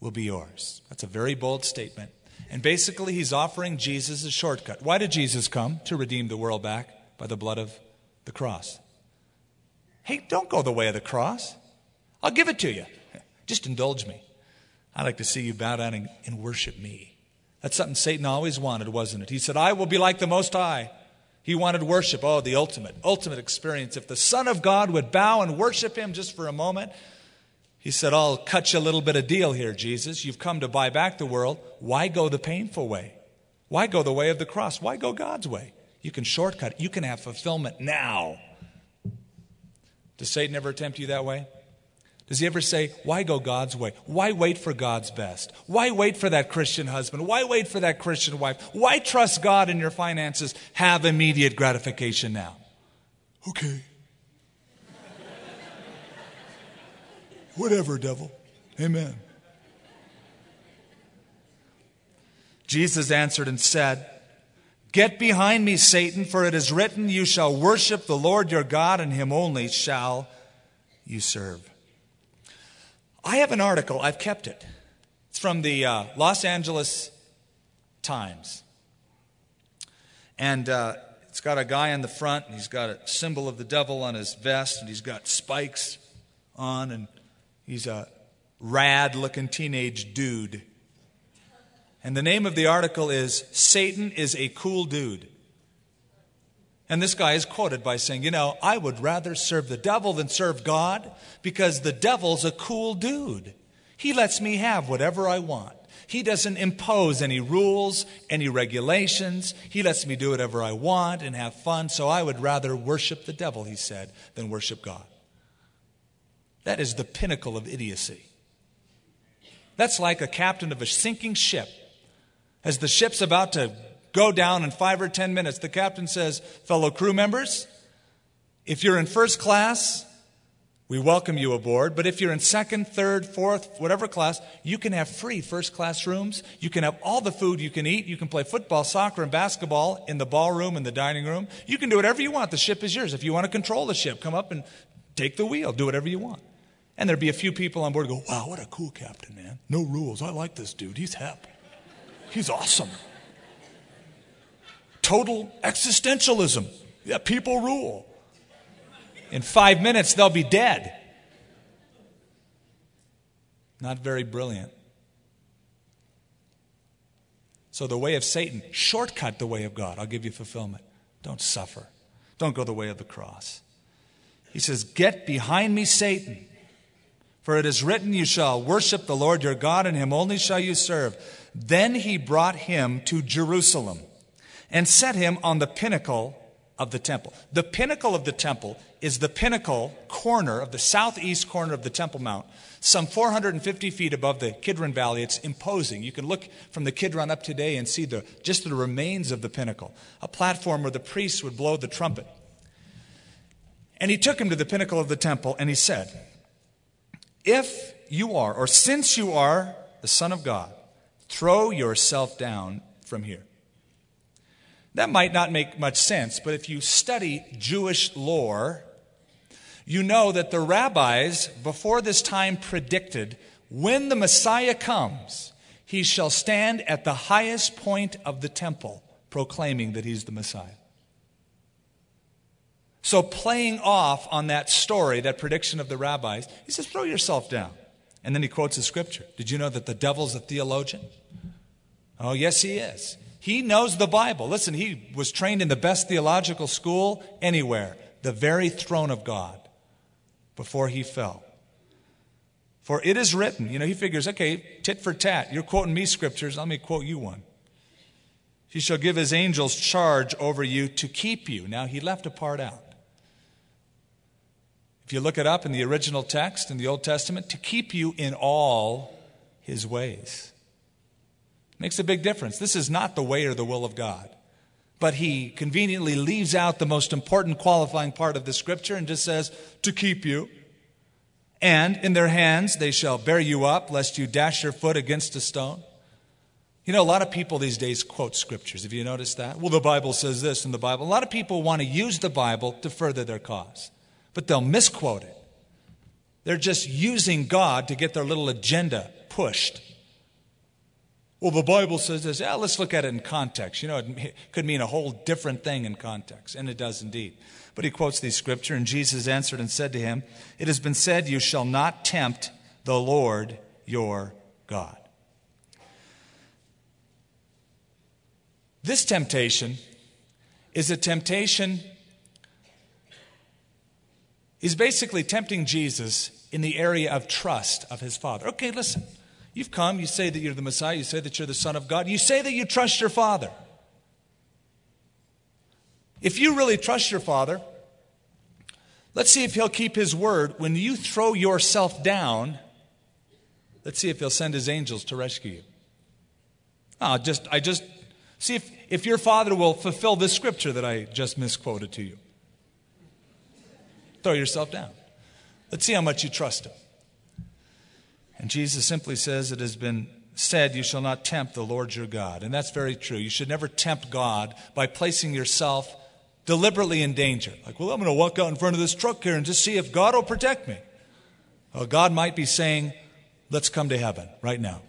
will be yours. That's a very bold statement. And basically, he's offering Jesus a shortcut. Why did Jesus come? To redeem the world back by the blood of the cross. Hey, don't go the way of the cross. I'll give it to you. Just indulge me. I'd like to see you bow down and, and worship me. That's something Satan always wanted, wasn't it? He said, I will be like the Most High. He wanted worship. Oh, the ultimate, ultimate experience. If the Son of God would bow and worship him just for a moment, he said, I'll cut you a little bit of deal here, Jesus. You've come to buy back the world. Why go the painful way? Why go the way of the cross? Why go God's way? You can shortcut. You can have fulfillment now. Does Satan ever tempt you that way? Does he ever say, Why go God's way? Why wait for God's best? Why wait for that Christian husband? Why wait for that Christian wife? Why trust God in your finances? Have immediate gratification now. Okay. Whatever, devil. Amen. Jesus answered and said, Get behind me, Satan, for it is written, You shall worship the Lord your God, and him only shall you serve. I have an article, I've kept it. It's from the uh, Los Angeles Times. And uh, it's got a guy on the front, and he's got a symbol of the devil on his vest, and he's got spikes on, and he's a rad looking teenage dude. And the name of the article is Satan is a Cool Dude. And this guy is quoted by saying, You know, I would rather serve the devil than serve God because the devil's a cool dude. He lets me have whatever I want. He doesn't impose any rules, any regulations. He lets me do whatever I want and have fun. So I would rather worship the devil, he said, than worship God. That is the pinnacle of idiocy. That's like a captain of a sinking ship As the ship's about to go down in five or ten minutes, the captain says, Fellow crew members, if you're in first class, we welcome you aboard. But if you're in second, third, fourth, whatever class, you can have free first class rooms. You can have all the food you can eat. You can play football, soccer, and basketball in the ballroom, in the dining room. You can do whatever you want. The ship is yours. If you want to control the ship, come up and take the wheel. Do whatever you want. And there'd be a few people on board go, wow, what a cool captain, man. No rules. I like this dude. He's hep. He's awesome. Total existentialism. Yeah, people rule. In five minutes, they'll be dead. Not very brilliant. So, the way of Satan, shortcut the way of God. I'll give you fulfillment. Don't suffer. Don't go the way of the cross. He says, Get behind me, Satan. For it is written, You shall worship the Lord your God, and him only shall you serve. Then he brought him to Jerusalem and set him on the pinnacle of the temple. The pinnacle of the temple is the pinnacle corner of the southeast corner of the Temple Mount, some 450 feet above the Kidron Valley. It's imposing. You can look from the Kidron up today and see the, just the remains of the pinnacle, a platform where the priests would blow the trumpet. And he took him to the pinnacle of the temple and he said, If you are, or since you are the Son of God, throw yourself down from here. That might not make much sense, but if you study Jewish lore, you know that the rabbis before this time predicted when the Messiah comes, he shall stand at the highest point of the temple, proclaiming that he's the Messiah. So, playing off on that story, that prediction of the rabbis, he says, throw yourself down. And then he quotes a scripture. Did you know that the devil's a theologian? Oh, yes, he is. He knows the Bible. Listen, he was trained in the best theological school anywhere, the very throne of God, before he fell. For it is written, you know, he figures, okay, tit for tat. You're quoting me scriptures, let me quote you one. He shall give his angels charge over you to keep you. Now, he left a part out. If you look it up in the original text in the Old Testament, to keep you in all his ways. Makes a big difference. This is not the way or the will of God. But he conveniently leaves out the most important qualifying part of the scripture and just says, to keep you. And in their hands they shall bear you up, lest you dash your foot against a stone. You know, a lot of people these days quote scriptures. Have you noticed that? Well, the Bible says this in the Bible. A lot of people want to use the Bible to further their cause, but they'll misquote it. They're just using God to get their little agenda pushed. Well, the Bible says this. Yeah, let's look at it in context. You know, it could mean a whole different thing in context, and it does indeed. But he quotes these scripture, and Jesus answered and said to him, It has been said, You shall not tempt the Lord your God. This temptation is a temptation, is basically tempting Jesus in the area of trust of his Father. Okay, listen. You've come, you say that you're the Messiah, you say that you're the Son of God, you say that you trust your Father. If you really trust your Father, let's see if He'll keep His word. When you throw yourself down, let's see if He'll send His angels to rescue you. Oh, just, I just see if, if your Father will fulfill this scripture that I just misquoted to you. Throw yourself down. Let's see how much you trust Him. And Jesus simply says, It has been said, You shall not tempt the Lord your God. And that's very true. You should never tempt God by placing yourself deliberately in danger. Like, well, I'm going to walk out in front of this truck here and just see if God will protect me. Well, God might be saying, Let's come to heaven right now.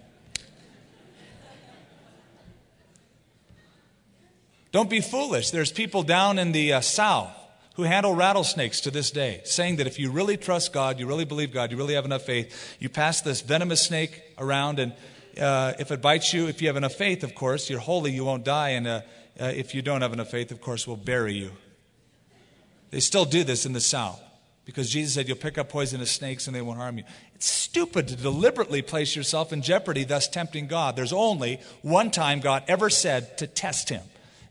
Don't be foolish. There's people down in the uh, south who handle rattlesnakes to this day, saying that if you really trust God, you really believe God, you really have enough faith, you pass this venomous snake around, and uh, if it bites you, if you have enough faith, of course, you're holy, you won't die, and uh, uh, if you don't have enough faith, of course, we'll bury you. They still do this in the South because Jesus said you'll pick up poisonous snakes and they won't harm you. It's stupid to deliberately place yourself in jeopardy, thus tempting God. There's only one time God ever said to test him,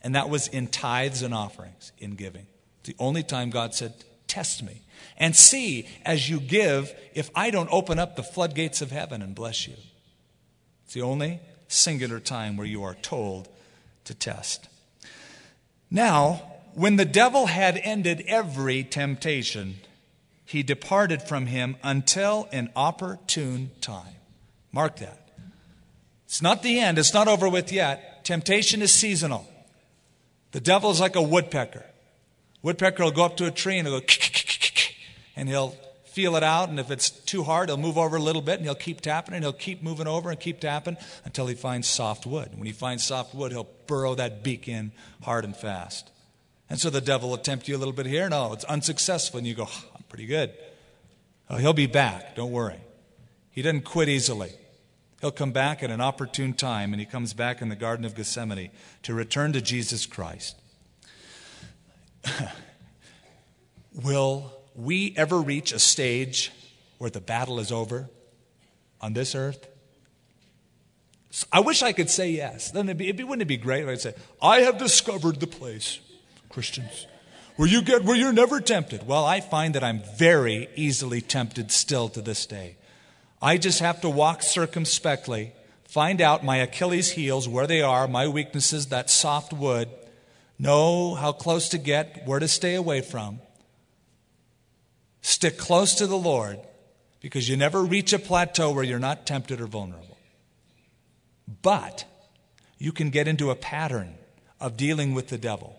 and that was in tithes and offerings, in giving the only time God said, Test me and see as you give if I don't open up the floodgates of heaven and bless you. It's the only singular time where you are told to test. Now, when the devil had ended every temptation, he departed from him until an opportune time. Mark that. It's not the end, it's not over with yet. Temptation is seasonal. The devil is like a woodpecker. Woodpecker will go up to a tree and he'll go, and he'll feel it out. And if it's too hard, he'll move over a little bit and he'll keep tapping and he'll keep moving over and keep tapping until he finds soft wood. When he finds soft wood, he'll burrow that beak in hard and fast. And so the devil will tempt you a little bit here. No, it's unsuccessful. And you go, I'm pretty good. Oh, he'll be back. Don't worry. He doesn't quit easily. He'll come back at an opportune time, and he comes back in the Garden of Gethsemane to return to Jesus Christ. Will we ever reach a stage where the battle is over on this earth? I wish I could say yes. Then it'd be, it'd be, wouldn't it be great if I'd say, I have discovered the place, Christians, where you get where you're never tempted. Well, I find that I'm very easily tempted still to this day. I just have to walk circumspectly, find out my Achilles heels, where they are, my weaknesses, that soft wood, know how close to get, where to stay away from. Stick close to the Lord because you never reach a plateau where you're not tempted or vulnerable. But you can get into a pattern of dealing with the devil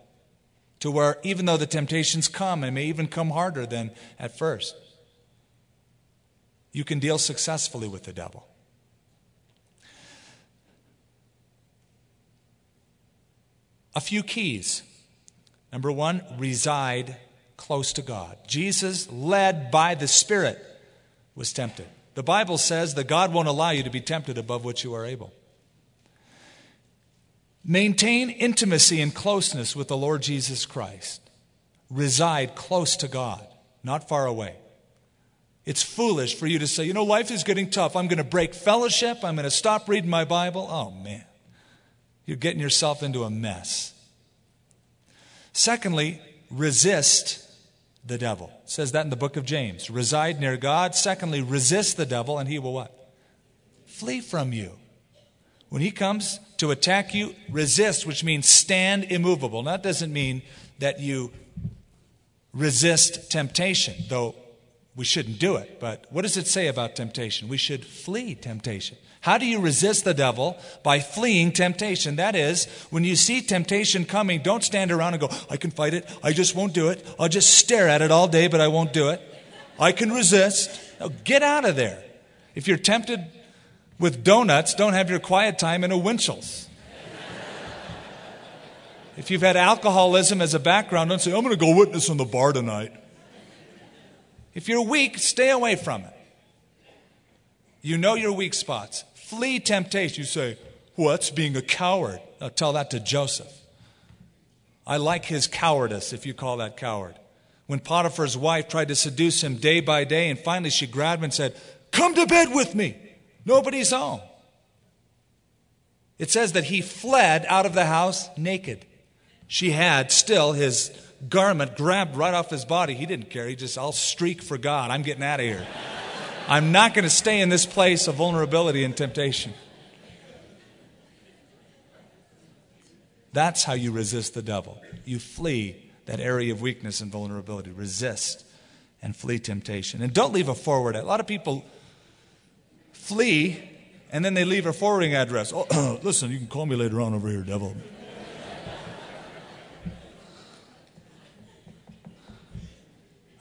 to where even though the temptations come, and may even come harder than at first, you can deal successfully with the devil. A few keys. Number one, reside close to God. Jesus, led by the Spirit, was tempted. The Bible says that God won't allow you to be tempted above what you are able. Maintain intimacy and closeness with the Lord Jesus Christ. Reside close to God, not far away. It's foolish for you to say, you know, life is getting tough. I'm going to break fellowship. I'm going to stop reading my Bible. Oh, man. You're getting yourself into a mess. Secondly, resist the devil. It says that in the book of James. Reside near God. Secondly, resist the devil, and he will what? Flee from you. When he comes to attack you, resist, which means stand immovable. Now, that doesn't mean that you resist temptation, though we shouldn't do it. But what does it say about temptation? We should flee temptation. How do you resist the devil? By fleeing temptation. That is, when you see temptation coming, don't stand around and go, I can fight it. I just won't do it. I'll just stare at it all day, but I won't do it. I can resist. Now, get out of there. If you're tempted with donuts, don't have your quiet time in a Winchell's. If you've had alcoholism as a background, don't say, I'm going to go witness on the bar tonight. If you're weak, stay away from it. You know your weak spots. Flee temptation. You say, What's being a coward? I'll tell that to Joseph. I like his cowardice, if you call that coward. When Potiphar's wife tried to seduce him day by day, and finally she grabbed him and said, Come to bed with me. Nobody's home. It says that he fled out of the house naked. She had still his garment grabbed right off his body. He didn't care. He just, I'll streak for God. I'm getting out of here. I'm not going to stay in this place of vulnerability and temptation. That's how you resist the devil. You flee that area of weakness and vulnerability. Resist and flee temptation. And don't leave a forward. A lot of people flee and then they leave a forwarding address. Oh, listen, you can call me later on over here, devil.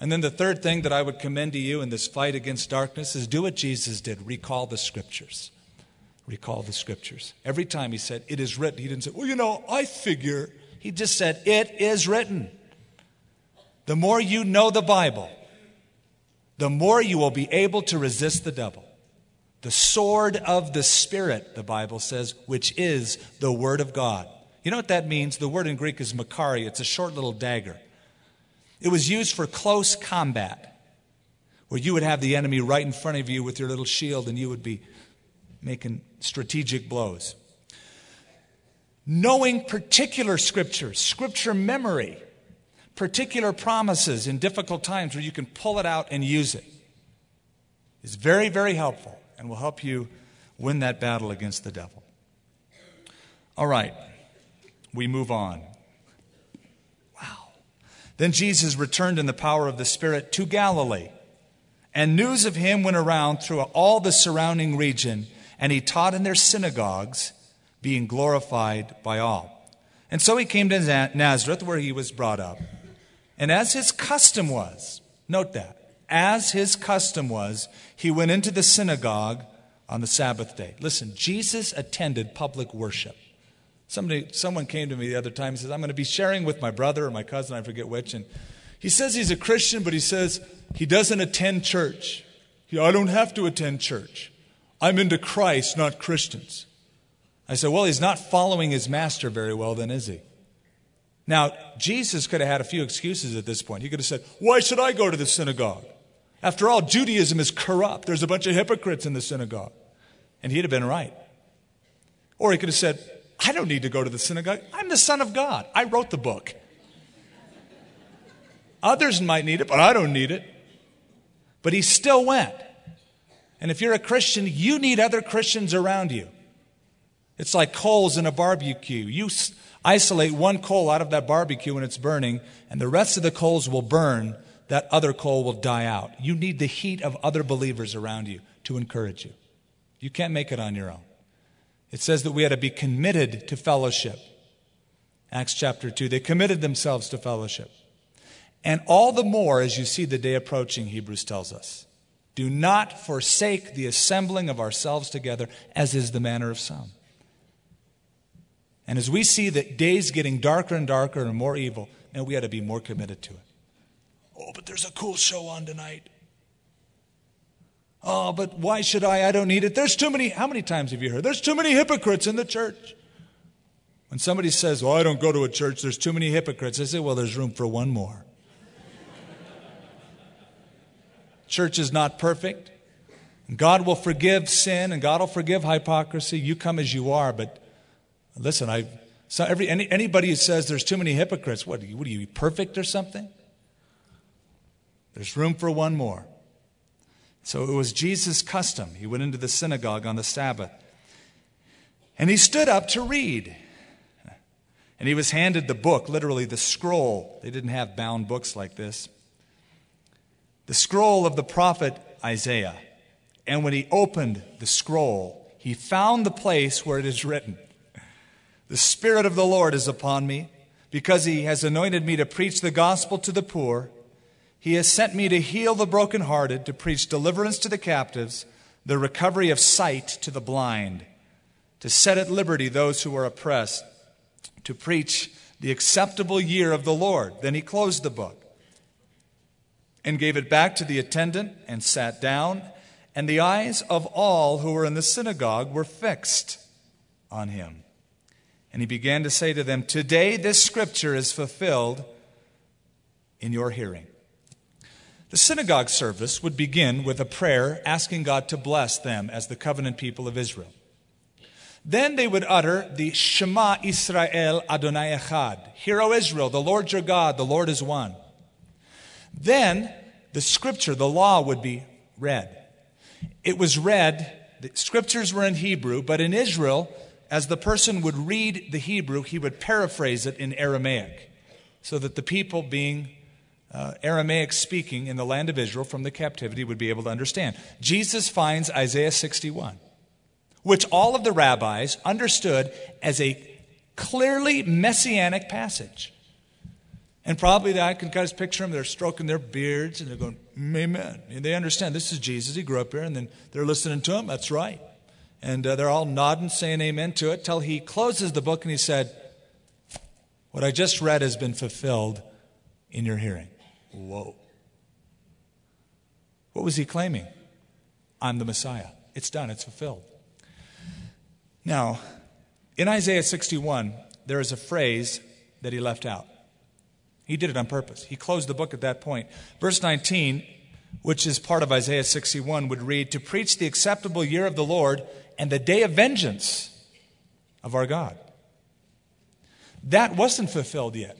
And then the third thing that I would commend to you in this fight against darkness is do what Jesus did recall the scriptures. Recall the scriptures. Every time he said, It is written, he didn't say, Well, you know, I figure. He just said, It is written. The more you know the Bible, the more you will be able to resist the devil. The sword of the Spirit, the Bible says, which is the Word of God. You know what that means? The word in Greek is machaira, it's a short little dagger. It was used for close combat, where you would have the enemy right in front of you with your little shield and you would be making strategic blows. Knowing particular scriptures, scripture memory, particular promises in difficult times where you can pull it out and use it is very, very helpful and will help you win that battle against the devil. All right, we move on. Then Jesus returned in the power of the Spirit to Galilee, and news of him went around through all the surrounding region, and he taught in their synagogues, being glorified by all. And so he came to Nazareth, where he was brought up. And as his custom was, note that, as his custom was, he went into the synagogue on the Sabbath day. Listen, Jesus attended public worship. Somebody, someone came to me the other time and says, I'm going to be sharing with my brother or my cousin, I forget which, and he says he's a Christian, but he says he doesn't attend church. He, I don't have to attend church. I'm into Christ, not Christians. I said, Well, he's not following his master very well, then, is he? Now, Jesus could have had a few excuses at this point. He could have said, Why should I go to the synagogue? After all, Judaism is corrupt. There's a bunch of hypocrites in the synagogue. And he'd have been right. Or he could have said, I don't need to go to the synagogue. I'm the Son of God. I wrote the book. Others might need it, but I don't need it. But he still went. And if you're a Christian, you need other Christians around you. It's like coals in a barbecue. You isolate one coal out of that barbecue when it's burning, and the rest of the coals will burn. That other coal will die out. You need the heat of other believers around you to encourage you. You can't make it on your own. It says that we had to be committed to fellowship. Acts chapter 2. They committed themselves to fellowship. And all the more as you see the day approaching, Hebrews tells us. Do not forsake the assembling of ourselves together, as is the manner of some. And as we see that days getting darker and darker and more evil, and we ought to be more committed to it. Oh, but there's a cool show on tonight. Oh, but why should I? I don't need it. There's too many. How many times have you heard? There's too many hypocrites in the church. When somebody says, Oh, I don't go to a church, there's too many hypocrites, I say, Well, there's room for one more. church is not perfect. God will forgive sin and God will forgive hypocrisy. You come as you are, but Listen, I so every any, anybody who says there's too many hypocrites, what, what are you perfect or something? There's room for one more. So it was Jesus' custom. He went into the synagogue on the Sabbath. And he stood up to read. And he was handed the book, literally the scroll. They didn't have bound books like this. The scroll of the prophet Isaiah. And when he opened the scroll, he found the place where it is written the Spirit of the Lord is upon me, because he has anointed me to preach the gospel to the poor. He has sent me to heal the brokenhearted, to preach deliverance to the captives, the recovery of sight to the blind, to set at liberty those who are oppressed, to preach the acceptable year of the Lord. Then he closed the book and gave it back to the attendant and sat down, and the eyes of all who were in the synagogue were fixed on him. And he began to say to them, Today this scripture is fulfilled in your hearing. The synagogue service would begin with a prayer asking God to bless them as the covenant people of Israel. Then they would utter the Shema Israel Adonai Echad. Hear, O Israel, the Lord your God, the Lord is one. Then the scripture, the law, would be read. It was read, the scriptures were in Hebrew, but in Israel, as the person would read the Hebrew, he would paraphrase it in Aramaic, so that the people, being uh, Aramaic speaking in the land of Israel from the captivity, would be able to understand. Jesus finds Isaiah 61, which all of the rabbis understood as a clearly messianic passage. And probably that I can kind of picture them, they're stroking their beards and they're going, Amen. And they understand this is Jesus, he grew up here, and then they're listening to him, that's right. And uh, they're all nodding, saying amen to it, till he closes the book and he said, What I just read has been fulfilled in your hearing. Whoa. What was he claiming? I'm the Messiah. It's done, it's fulfilled. Now, in Isaiah 61, there is a phrase that he left out. He did it on purpose. He closed the book at that point. Verse 19, which is part of Isaiah 61, would read To preach the acceptable year of the Lord and the day of vengeance of our God. That wasn't fulfilled yet.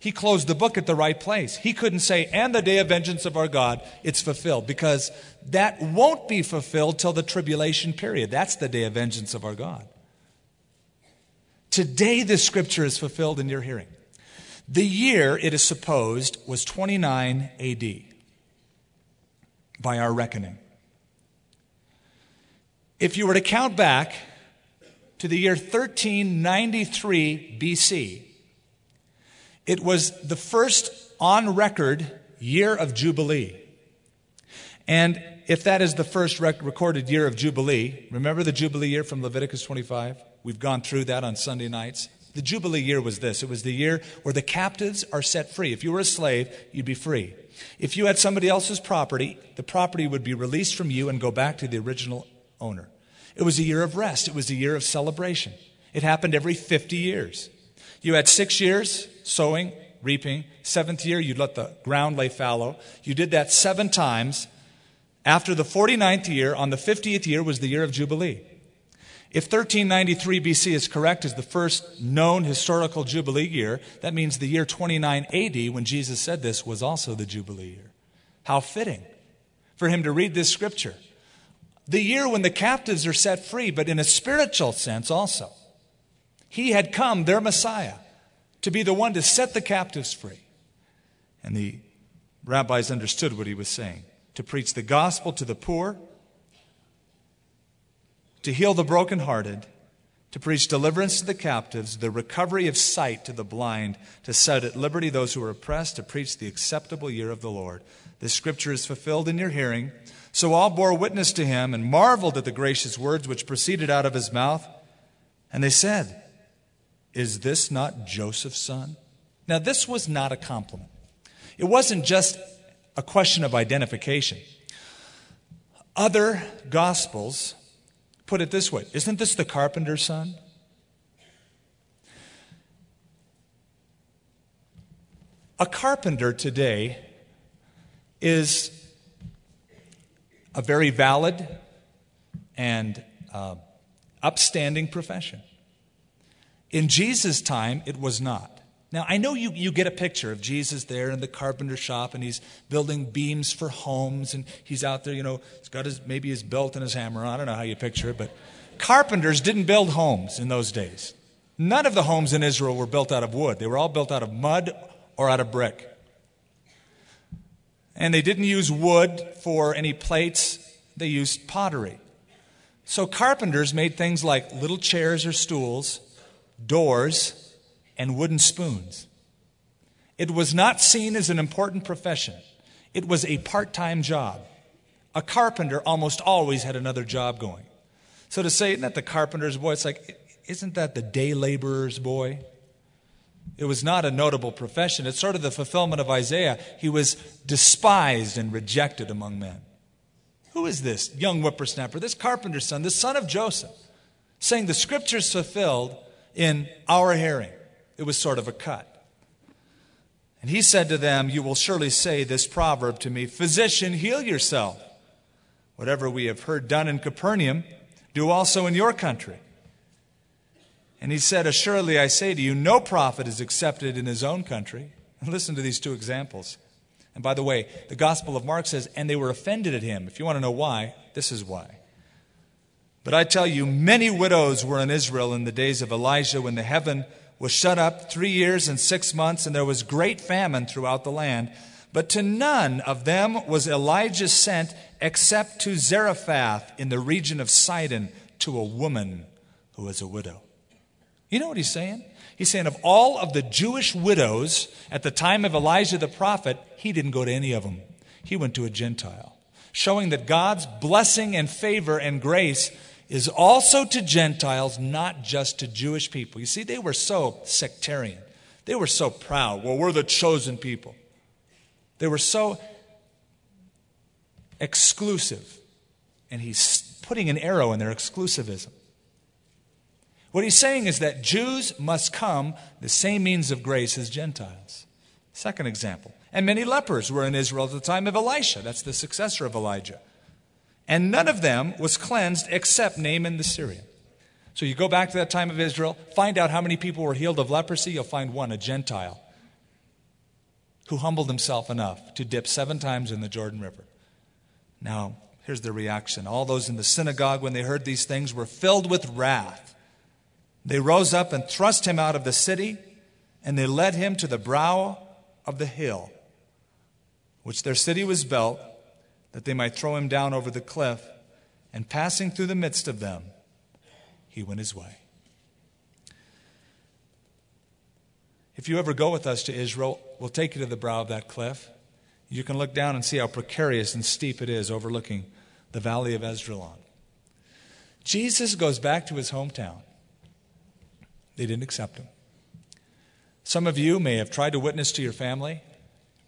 He closed the book at the right place. He couldn't say, and the day of vengeance of our God, it's fulfilled, because that won't be fulfilled till the tribulation period. That's the day of vengeance of our God. Today, this scripture is fulfilled in your hearing. The year, it is supposed, was 29 AD by our reckoning. If you were to count back to the year 1393 BC, it was the first on record year of Jubilee. And if that is the first rec- recorded year of Jubilee, remember the Jubilee year from Leviticus 25? We've gone through that on Sunday nights. The Jubilee year was this it was the year where the captives are set free. If you were a slave, you'd be free. If you had somebody else's property, the property would be released from you and go back to the original owner. It was a year of rest, it was a year of celebration. It happened every 50 years. You had six years sowing, reaping. Seventh year, you'd let the ground lay fallow. You did that seven times. After the 49th year, on the 50th year, was the year of Jubilee. If 1393 BC is correct as the first known historical Jubilee year, that means the year 29 AD, when Jesus said this, was also the Jubilee year. How fitting for him to read this scripture. The year when the captives are set free, but in a spiritual sense also. He had come, their Messiah, to be the one to set the captives free. And the rabbis understood what he was saying to preach the gospel to the poor to heal the brokenhearted, to preach deliverance to the captives, the recovery of sight to the blind, to set at liberty those who are oppressed, to preach the acceptable year of the Lord. This scripture is fulfilled in your hearing. So all bore witness to him and marveled at the gracious words which proceeded out of his mouth. And they said, Is this not Joseph's son? Now, this was not a compliment. It wasn't just a question of identification. Other gospels put it this way Isn't this the carpenter's son? A carpenter today is a very valid and uh, upstanding profession. In Jesus' time, it was not. Now, I know you, you get a picture of Jesus there in the carpenter shop and he's building beams for homes and he's out there, you know, he's got his, maybe his belt and his hammer. I don't know how you picture it, but carpenters didn't build homes in those days. None of the homes in Israel were built out of wood, they were all built out of mud or out of brick. And they didn't use wood for any plates, they used pottery. So carpenters made things like little chairs or stools, doors, and wooden spoons. It was not seen as an important profession, it was a part time job. A carpenter almost always had another job going. So to say, isn't that the carpenter's boy? It's like, isn't that the day laborer's boy? It was not a notable profession. It's sort of the fulfillment of Isaiah. He was despised and rejected among men. Who is this young whippersnapper, this carpenter's son, the son of Joseph, saying the scriptures fulfilled in our hearing? It was sort of a cut. And he said to them, You will surely say this proverb to me Physician, heal yourself. Whatever we have heard done in Capernaum, do also in your country. And he said, Assuredly, I say to you, no prophet is accepted in his own country. Listen to these two examples. And by the way, the Gospel of Mark says, And they were offended at him. If you want to know why, this is why. But I tell you, many widows were in Israel in the days of Elijah when the heaven was shut up three years and six months, and there was great famine throughout the land. But to none of them was Elijah sent except to Zarephath in the region of Sidon to a woman who was a widow. You know what he's saying? He's saying of all of the Jewish widows at the time of Elijah the prophet, he didn't go to any of them. He went to a Gentile, showing that God's blessing and favor and grace is also to Gentiles, not just to Jewish people. You see, they were so sectarian. They were so proud. Well, we're the chosen people. They were so exclusive. And he's putting an arrow in their exclusivism. What he's saying is that Jews must come the same means of grace as Gentiles. Second example. And many lepers were in Israel at the time of Elisha. That's the successor of Elijah and none of them was cleansed except Naaman the Syrian. So you go back to that time of Israel, find out how many people were healed of leprosy, you'll find one, a Gentile, who humbled himself enough to dip seven times in the Jordan River. Now, here's the reaction. All those in the synagogue, when they heard these things, were filled with wrath. They rose up and thrust him out of the city, and they led him to the brow of the hill, which their city was built, that they might throw him down over the cliff. And passing through the midst of them, he went his way. If you ever go with us to Israel, we'll take you to the brow of that cliff. You can look down and see how precarious and steep it is overlooking the valley of Esdraelon. Jesus goes back to his hometown. They didn't accept him. Some of you may have tried to witness to your family,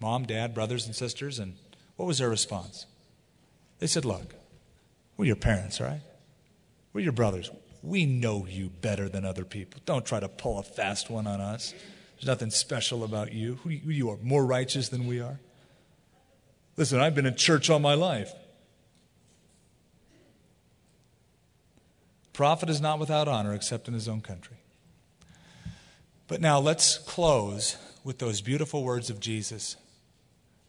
mom, dad, brothers, and sisters, and what was their response? They said, Look, we're your parents, right? We're your brothers. We know you better than other people. Don't try to pull a fast one on us. There's nothing special about you. You are more righteous than we are. Listen, I've been in church all my life. Prophet is not without honor except in his own country. But now let's close with those beautiful words of Jesus,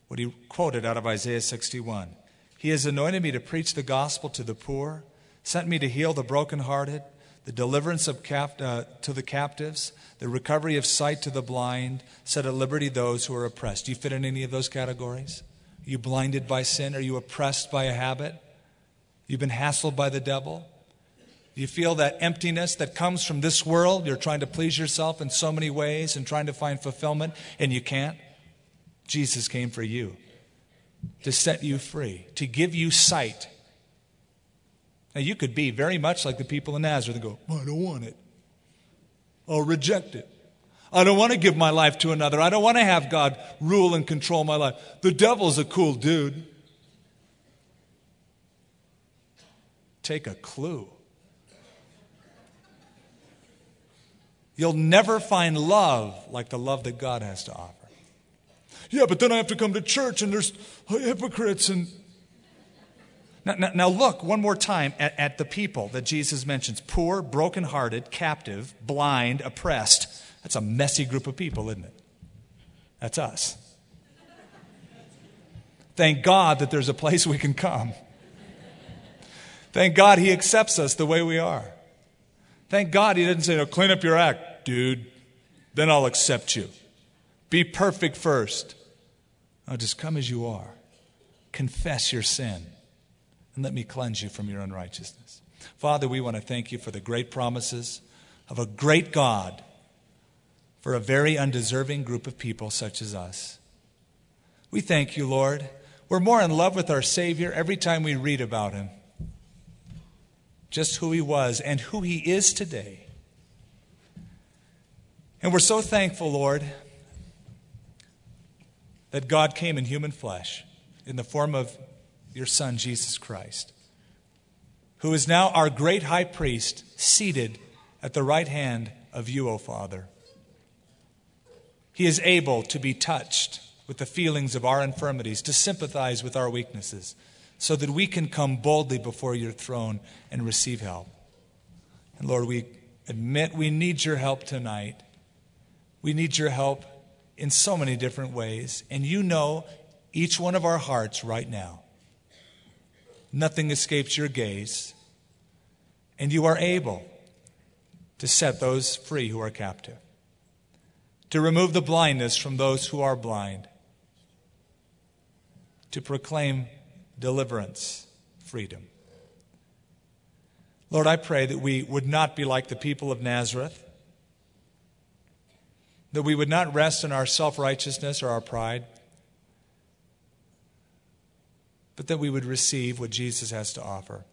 what he quoted out of Isaiah 61. He has anointed me to preach the gospel to the poor, sent me to heal the brokenhearted, the deliverance of cap- uh, to the captives, the recovery of sight to the blind, set at liberty those who are oppressed. Do you fit in any of those categories? Are you blinded by sin? Are you oppressed by a habit? You've been hassled by the devil? Do you feel that emptiness that comes from this world? You're trying to please yourself in so many ways and trying to find fulfillment, and you can't? Jesus came for you to set you free, to give you sight. Now, you could be very much like the people in Nazareth and go, I don't want it. I'll reject it. I don't want to give my life to another. I don't want to have God rule and control my life. The devil's a cool dude. Take a clue. You'll never find love like the love that God has to offer. Yeah, but then I have to come to church and there's hypocrites and. Now, now, now look one more time at, at the people that Jesus mentions poor, brokenhearted, captive, blind, oppressed. That's a messy group of people, isn't it? That's us. Thank God that there's a place we can come. Thank God He accepts us the way we are. Thank God he didn't say, no, clean up your act, dude. Then I'll accept you. Be perfect first. Just come as you are. Confess your sin. And let me cleanse you from your unrighteousness. Father, we want to thank you for the great promises of a great God for a very undeserving group of people such as us. We thank you, Lord. We're more in love with our Savior every time we read about him just who he was and who he is today. And we're so thankful, Lord, that God came in human flesh in the form of your Son, Jesus Christ, who is now our great high priest seated at the right hand of you, O Father. He is able to be touched with the feelings of our infirmities, to sympathize with our weaknesses so that we can come boldly before your throne and receive help. And Lord, we admit we need your help tonight. We need your help in so many different ways. And you know each one of our hearts right now. Nothing escapes your gaze. And you are able to set those free who are captive, to remove the blindness from those who are blind, to proclaim deliverance, freedom. Lord, I pray that we would not be like the people of Nazareth, that we would not rest in our self righteousness or our pride, but that we would receive what Jesus has to offer.